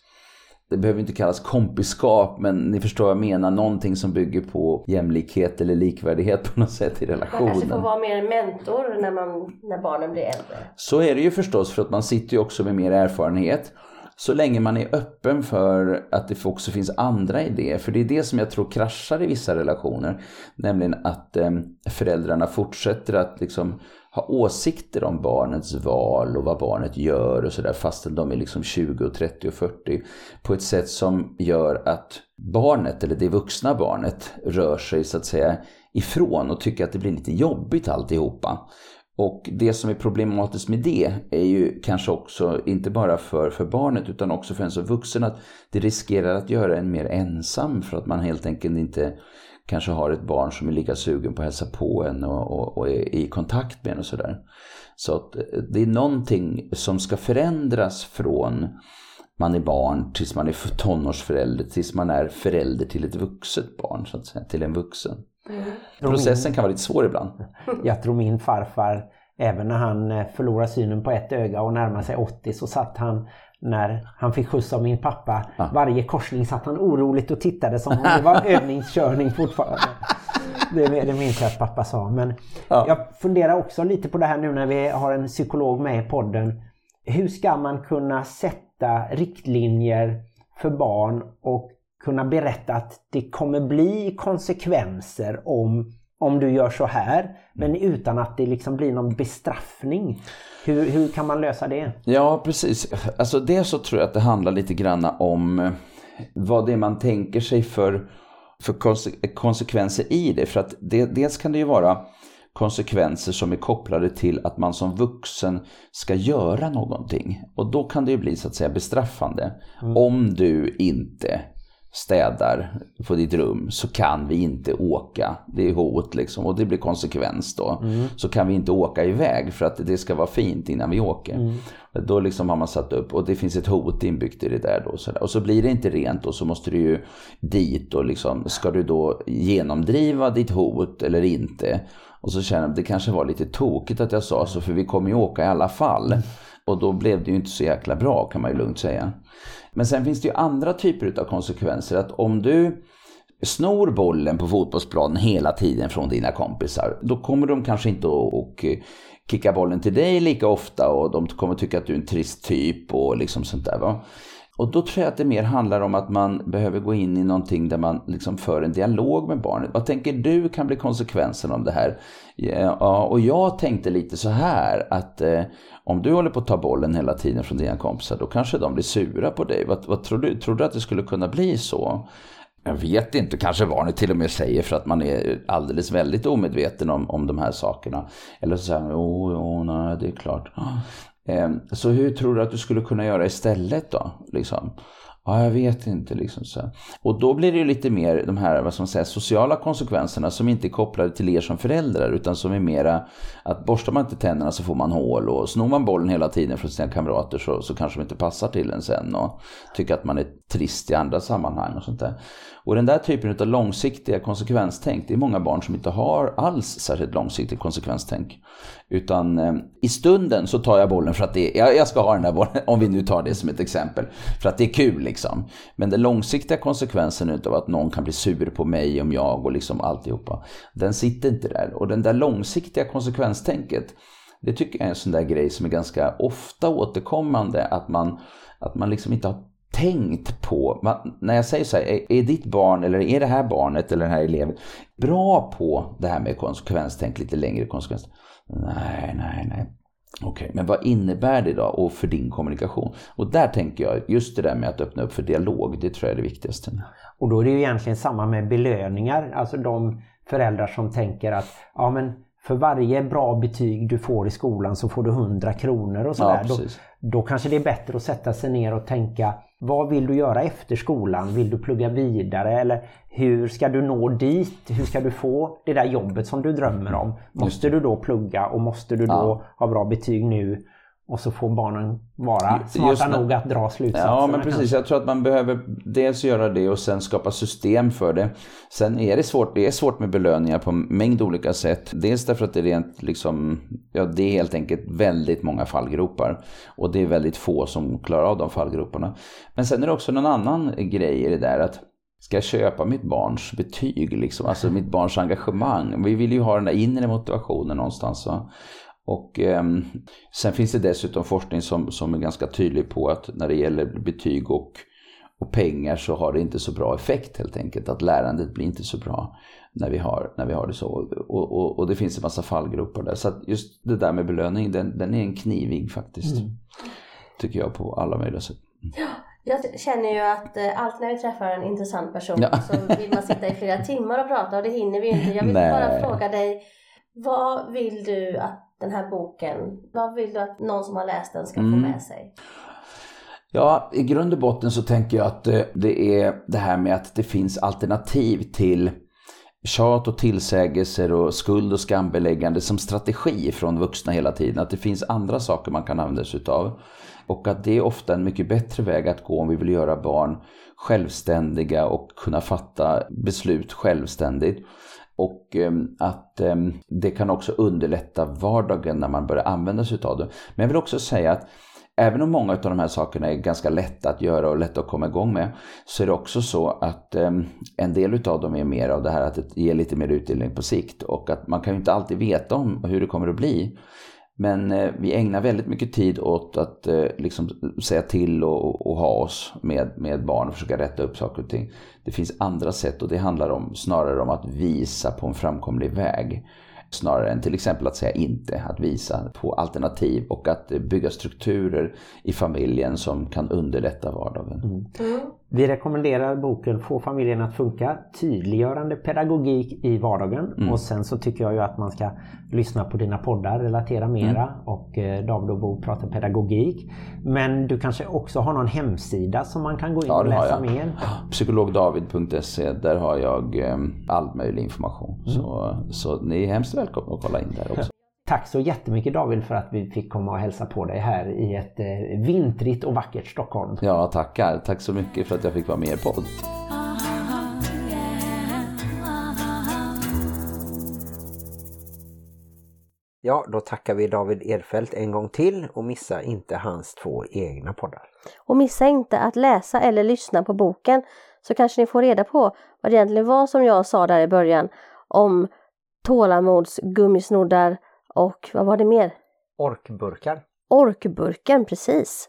det behöver inte kallas kompiskap, men ni förstår vad jag menar. Någonting som bygger på jämlikhet eller likvärdighet på något sätt i relationen. Man kanske får vara mer mentor när, man, när barnen blir äldre. Så är det ju förstås, för att man sitter ju också med mer erfarenhet. Så länge man är öppen för att det också finns andra idéer. För det är det som jag tror kraschar i vissa relationer. Nämligen att eh, föräldrarna fortsätter att liksom ha åsikter om barnets val och vad barnet gör och sådär fastän de är liksom 20, och 30 och 40 på ett sätt som gör att barnet, eller det vuxna barnet, rör sig så att säga ifrån och tycker att det blir lite jobbigt alltihopa. Och det som är problematiskt med det är ju kanske också, inte bara för, för barnet utan också för en som vuxen, att det riskerar att göra en mer ensam för att man helt enkelt inte kanske har ett barn som är lika sugen på att hälsa på en och, och, och är i kontakt med en och sådär. Så att eh, det är någonting som ska förändras från man är barn tills man är tonårsförälder tills man är förälder till ett vuxet barn, så att säga, till en vuxen. Mm. Processen kan vara lite svår ibland. Jag tror min farfar, även när han eh, förlorade synen på ett öga och närmade sig 80 så satt han när han fick skjuts av min pappa. Ja. Varje korsning satt han oroligt och tittade som om det var övningskörning fortfarande. Det, det minns jag att pappa sa. Men ja. jag funderar också lite på det här nu när vi har en psykolog med i podden. Hur ska man kunna sätta riktlinjer för barn och kunna berätta att det kommer bli konsekvenser om, om du gör så här. Men utan att det liksom blir någon bestraffning. Hur, hur kan man lösa det? Ja, precis. Alltså det så tror jag att det handlar lite grann om eh, vad det är man tänker sig för, för konsekvenser i det. För att det, dels kan det ju vara konsekvenser som är kopplade till att man som vuxen ska göra någonting. Och då kan det ju bli så att säga bestraffande. Mm. Om du inte städar på ditt rum så kan vi inte åka. Det är hot liksom och det blir konsekvens då. Mm. Så kan vi inte åka iväg för att det ska vara fint innan vi åker. Mm. Då liksom har man satt upp och det finns ett hot inbyggt i det där då. Så. Och så blir det inte rent och så måste du ju dit och liksom ska du då genomdriva ditt hot eller inte? Och så känner jag att det kanske var lite tokigt att jag sa så för vi kommer ju åka i alla fall. Och då blev det ju inte så jäkla bra kan man ju lugnt säga. Men sen finns det ju andra typer av konsekvenser. Att om du snor bollen på fotbollsplanen hela tiden från dina kompisar, då kommer de kanske inte att eh, kicka bollen till dig lika ofta och de kommer tycka att du är en trist typ och liksom sånt där. Va? Och då tror jag att det mer handlar om att man behöver gå in i någonting där man liksom för en dialog med barnet. Vad tänker du kan bli konsekvensen av det här? Ja, och jag tänkte lite så här att eh, om du håller på att ta bollen hela tiden från dina kompisar då kanske de blir sura på dig. Vad, vad tror du? Tror du att det skulle kunna bli så? Jag vet inte, kanske barnet till och med säger för att man är alldeles väldigt omedveten om, om de här sakerna. Eller så säger man, jo, jo, nej, det är klart. Ehm, så hur tror du att du skulle kunna göra istället då? Liksom? Ja, jag vet inte. Liksom så. Och då blir det ju lite mer de här vad man sociala konsekvenserna som inte är kopplade till er som föräldrar utan som är mera att borstar man inte tänderna så får man hål och snor man bollen hela tiden från sina kamrater så, så kanske de inte passar till en sen och tycker att man är trist i andra sammanhang och sånt där. Och den där typen av långsiktiga konsekvenstänk, det är många barn som inte har alls särskilt långsiktigt konsekvenstänk. Utan eh, i stunden så tar jag bollen för att det är, jag, jag ska ha den där bollen, om vi nu tar det som ett exempel, för att det är kul liksom. Men den långsiktiga konsekvensen utav att någon kan bli sur på mig om jag och liksom alltihopa, den sitter inte där. Och den där långsiktiga konsekvenstänket, det tycker jag är en sån där grej som är ganska ofta återkommande, att man, att man liksom inte har tänkt på, man, när jag säger så här, är, är, ditt barn eller är det här barnet eller den här eleven bra på det här med konsekvenstänk, lite längre konsekvens? Nej, nej, nej. Okej, men vad innebär det då och för din kommunikation? Och där tänker jag, just det där med att öppna upp för dialog, det tror jag är det viktigaste. Och då är det ju egentligen samma med belöningar, alltså de föräldrar som tänker att ja men för varje bra betyg du får i skolan så får du 100 kronor och sådär. Ja, då, då kanske det är bättre att sätta sig ner och tänka vad vill du göra efter skolan? Vill du plugga vidare? Eller hur ska du nå dit? Hur ska du få det där jobbet som du drömmer om? Måste du då plugga och måste du då ja. ha bra betyg nu? Och så får barnen vara smarta nog att dra slutsatser. Ja men precis, jag tror att man behöver dels göra det och sen skapa system för det. Sen är det svårt, det är svårt med belöningar på en mängd olika sätt. Dels därför att det är rent liksom, ja det är helt enkelt väldigt många fallgropar. Och det är väldigt få som klarar av de fallgroparna. Men sen är det också någon annan grej i det där att Ska jag köpa mitt barns betyg, liksom? alltså mitt barns engagemang? Vi vill ju ha den där inre motivationen någonstans. Va? Och eh, sen finns det dessutom forskning som, som är ganska tydlig på att när det gäller betyg och, och pengar så har det inte så bra effekt helt enkelt. Att lärandet blir inte så bra när vi har, när vi har det så. Och, och, och det finns en massa fallgrupper där. Så att just det där med belöning, den, den är en knivig faktiskt. Mm. Tycker jag på alla möjliga sätt. Ja. Jag känner ju att eh, alltid när vi träffar en intressant person ja. så vill man sitta i flera timmar och prata och det hinner vi inte. Jag vill Nej. bara fråga dig, vad vill du att den här boken, vad vill du att någon som har läst den ska mm. få med sig? Ja, i grund och botten så tänker jag att eh, det är det här med att det finns alternativ till tjat och tillsägelser och skuld och skambeläggande som strategi från vuxna hela tiden. Att det finns andra saker man kan använda sig utav. Och att det är ofta en mycket bättre väg att gå om vi vill göra barn självständiga och kunna fatta beslut självständigt. Och ehm, att ehm, det kan också underlätta vardagen när man börjar använda sig av det. Men jag vill också säga att även om många av de här sakerna är ganska lätta att göra och lätta att komma igång med så är det också så att ehm, en del av dem är mer av det här att det ger lite mer utdelning på sikt och att man kan ju inte alltid veta om hur det kommer att bli. Men eh, vi ägnar väldigt mycket tid åt att eh, liksom säga till och, och, ha oss med, med barn och försöka rätta upp saker och ting. Det finns andra sätt och det handlar om, snarare om att visa på en framkomlig väg. Snarare än till exempel att säga inte, att visa på alternativ och att bygga strukturer i familjen som kan underlätta vardagen. Mm. Vi rekommenderar boken Få familjen att funka, tydliggörande pedagogik i vardagen. Mm. Och sen så tycker jag ju att man ska lyssna på dina poddar, relatera mera mm. och eh, David och Bo pratar pedagogik. Men du kanske också har någon hemsida som man kan gå in ja, och läsa mer? Psykologdavid.se, där har jag eh, all möjlig information. Mm. Så, så ni är hemskt välkomna att kolla in där också. Tack så jättemycket David för att vi fick komma och hälsa på dig här i ett eh, vintrigt och vackert Stockholm. Ja, tackar. Tack så mycket för att jag fick vara med i podd. Ja, då tackar vi David Edfeldt en gång till och missa inte hans två egna poddar. Och missa inte att läsa eller lyssna på boken så kanske ni får reda på vad det egentligen var som jag sa där i början om tålamodsgummisnoddar och vad var det mer? Orkburkar. Orkburken, precis.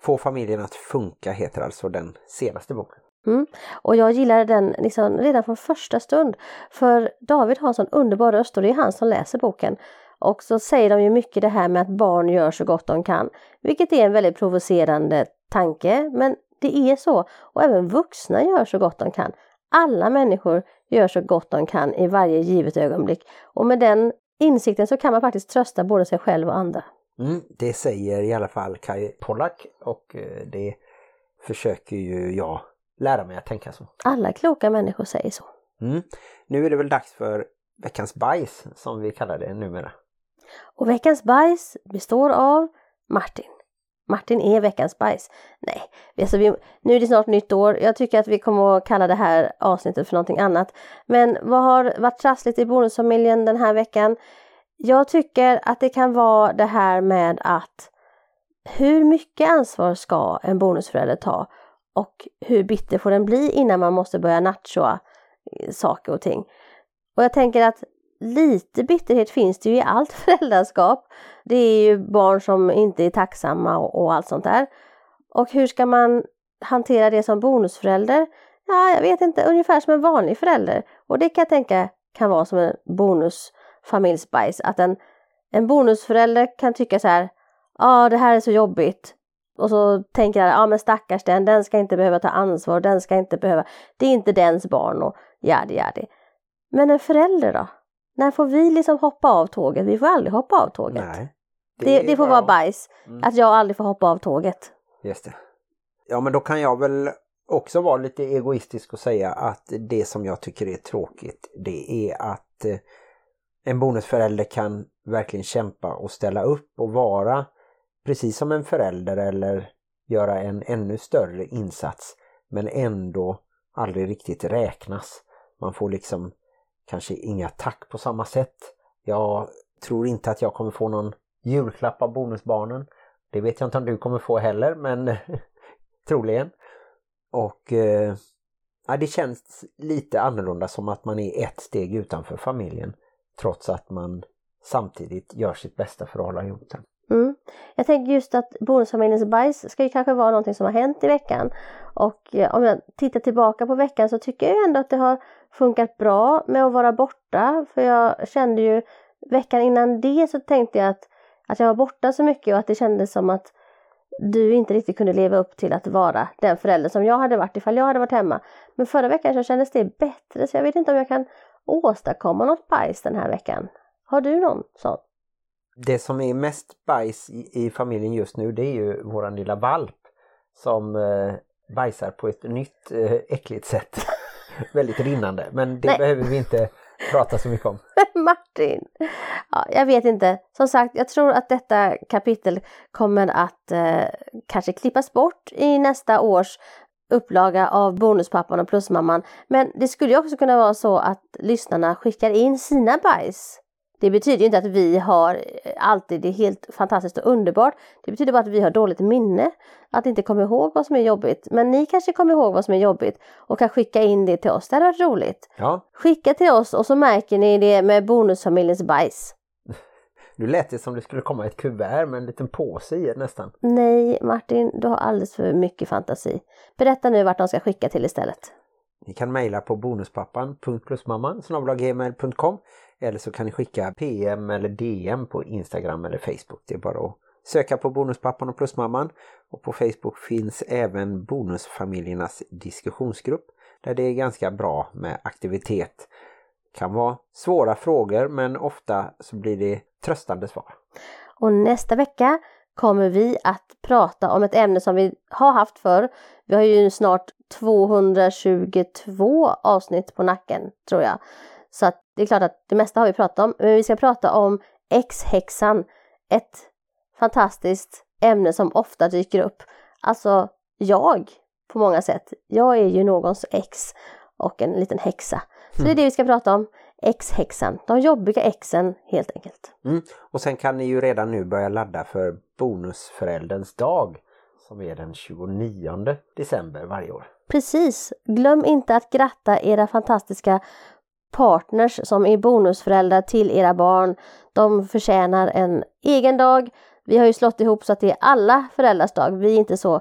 Få familjen att funka heter alltså den senaste boken. Mm. Och jag gillade den liksom redan från första stund. För David har en sån underbar röst och det är han som läser boken. Och så säger de ju mycket det här med att barn gör så gott de kan. Vilket är en väldigt provocerande tanke, men det är så. Och även vuxna gör så gott de kan. Alla människor gör så gott de kan i varje givet ögonblick. Och med den insikten så kan man faktiskt trösta både sig själv och andra. Mm, det säger i alla fall Kai Pollak och eh, det försöker ju jag lära mig att tänka så. Alla kloka människor säger så. Mm. Nu är det väl dags för veckans bajs som vi kallar det numera. Och veckans bajs består av Martin. Martin är veckans bajs. Nej, alltså vi, nu är det snart nytt år. Jag tycker att vi kommer att kalla det här avsnittet för någonting annat. Men vad har varit trassligt i bonusfamiljen den här veckan? Jag tycker att det kan vara det här med att hur mycket ansvar ska en bonusförälder ta och hur bitter får den bli innan man måste börja nachoa saker och ting. Och jag tänker att lite bitterhet finns det ju i allt föräldraskap. Det är ju barn som inte är tacksamma och, och allt sånt där. Och hur ska man hantera det som bonusförälder? Ja, jag vet inte, ungefär som en vanlig förälder. Och det kan jag tänka kan vara som en bonusfamiljsbajs. Att en, en bonusförälder kan tycka så här, ja ah, det här är så jobbigt. Och så tänker jag, ja ah, men stackars den, den ska inte behöva ta ansvar, den ska inte behöva, det är inte dens barn och jadi jadi. Men en förälder då? När får vi liksom hoppa av tåget? Vi får aldrig hoppa av tåget. Nej. Det, det, får bara- vara bajs. Mm. Att jag aldrig får hoppa av tåget. Just det. Ja men då kan jag väl också vara lite egoistisk och säga att det som jag tycker är tråkigt det är att eh, en bonusförälder kan verkligen kämpa och ställa upp och vara precis som en förälder eller göra en ännu större insats men ändå aldrig riktigt räknas. Man får liksom kanske inga tack på samma sätt. Jag tror inte att jag kommer få någon julklapp av bonusbarnen. Det vet jag inte om du kommer få heller men troligen. Och eh, ja, det känns lite annorlunda som att man är ett steg utanför familjen trots att man samtidigt gör sitt bästa för att hålla ihop den. Mm. Jag tänker just att bonusfamiljens bajs ska ju kanske vara någonting som har hänt i veckan. Och eh, om jag tittar tillbaka på veckan så tycker jag ändå att det har funkat bra med att vara borta. För jag kände ju veckan innan det så tänkte jag att, att jag var borta så mycket och att det kändes som att du inte riktigt kunde leva upp till att vara den förälder som jag hade varit ifall jag hade varit hemma. Men förra veckan så kändes det bättre så jag vet inte om jag kan åstadkomma något bajs den här veckan. Har du någon sån? Det som är mest bajs i, i familjen just nu det är ju våran lilla valp som eh, bajsar på ett nytt eh, äckligt sätt. Väldigt rinnande men det Nej. behöver vi inte prata så mycket om. Martin! Ja, jag vet inte. Som sagt, jag tror att detta kapitel kommer att eh, kanske klippas bort i nästa års upplaga av Bonuspappan och Plusmamman. Men det skulle ju också kunna vara så att lyssnarna skickar in sina bajs. Det betyder inte att vi har eh, alltid det helt fantastiskt och underbart. Det betyder bara att vi har dåligt minne. Att inte komma ihåg vad som är jobbigt. Men ni kanske kommer ihåg vad som är jobbigt och kan skicka in det till oss. Det hade varit roligt. Ja, Skicka till oss och så märker ni det med bonusfamiljens bajs. nu lät det som det skulle komma ett kuvert med en liten påse i nästan. Nej Martin, du har alldeles för mycket fantasi. Berätta nu vart de ska skicka till istället. Ni kan mejla på bonuspappan.plusmamman gmail.com eller så kan ni skicka PM eller DM på Instagram eller Facebook. Det är bara att söka på Bonuspappan och Plusmamman. Och på Facebook finns även Bonusfamiljernas diskussionsgrupp där det är ganska bra med aktivitet. Det kan vara svåra frågor men ofta så blir det tröstande svar. Och nästa vecka kommer vi att prata om ett ämne som vi har haft förr. Vi har ju snart 222 avsnitt på nacken tror jag. Så att det är klart att det mesta har vi pratat om. Men vi ska prata om X-häxan. Ett fantastiskt ämne som ofta dyker upp. Alltså jag på många sätt. Jag är ju någons ex och en liten häxa. Så det är det vi ska prata om. X-häxan. De jobbiga exen helt enkelt. Mm. Och sen kan ni ju redan nu börja ladda för Bonusförälderns dag som är den 29 december varje år. Precis! Glöm inte att gratta era fantastiska partners som är bonusföräldrar till era barn. De förtjänar en egen dag. Vi har ju slått ihop så att det är alla föräldrars dag. Vi är inte så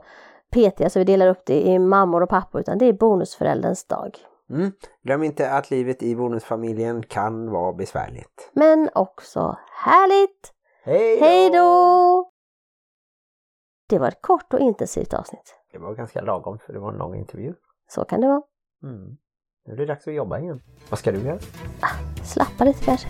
petiga så vi delar upp det i mammor och pappor utan det är bonusförälderns dag. Mm. Glöm inte att livet i bonusfamiljen kan vara besvärligt. Men också härligt! Hej då! Det var ett kort och intensivt avsnitt. Det var ganska lagom för det var en lång intervju. Så kan det vara. Mm. Nu är det dags att jobba igen. Vad ska du göra? Slappa lite kanske.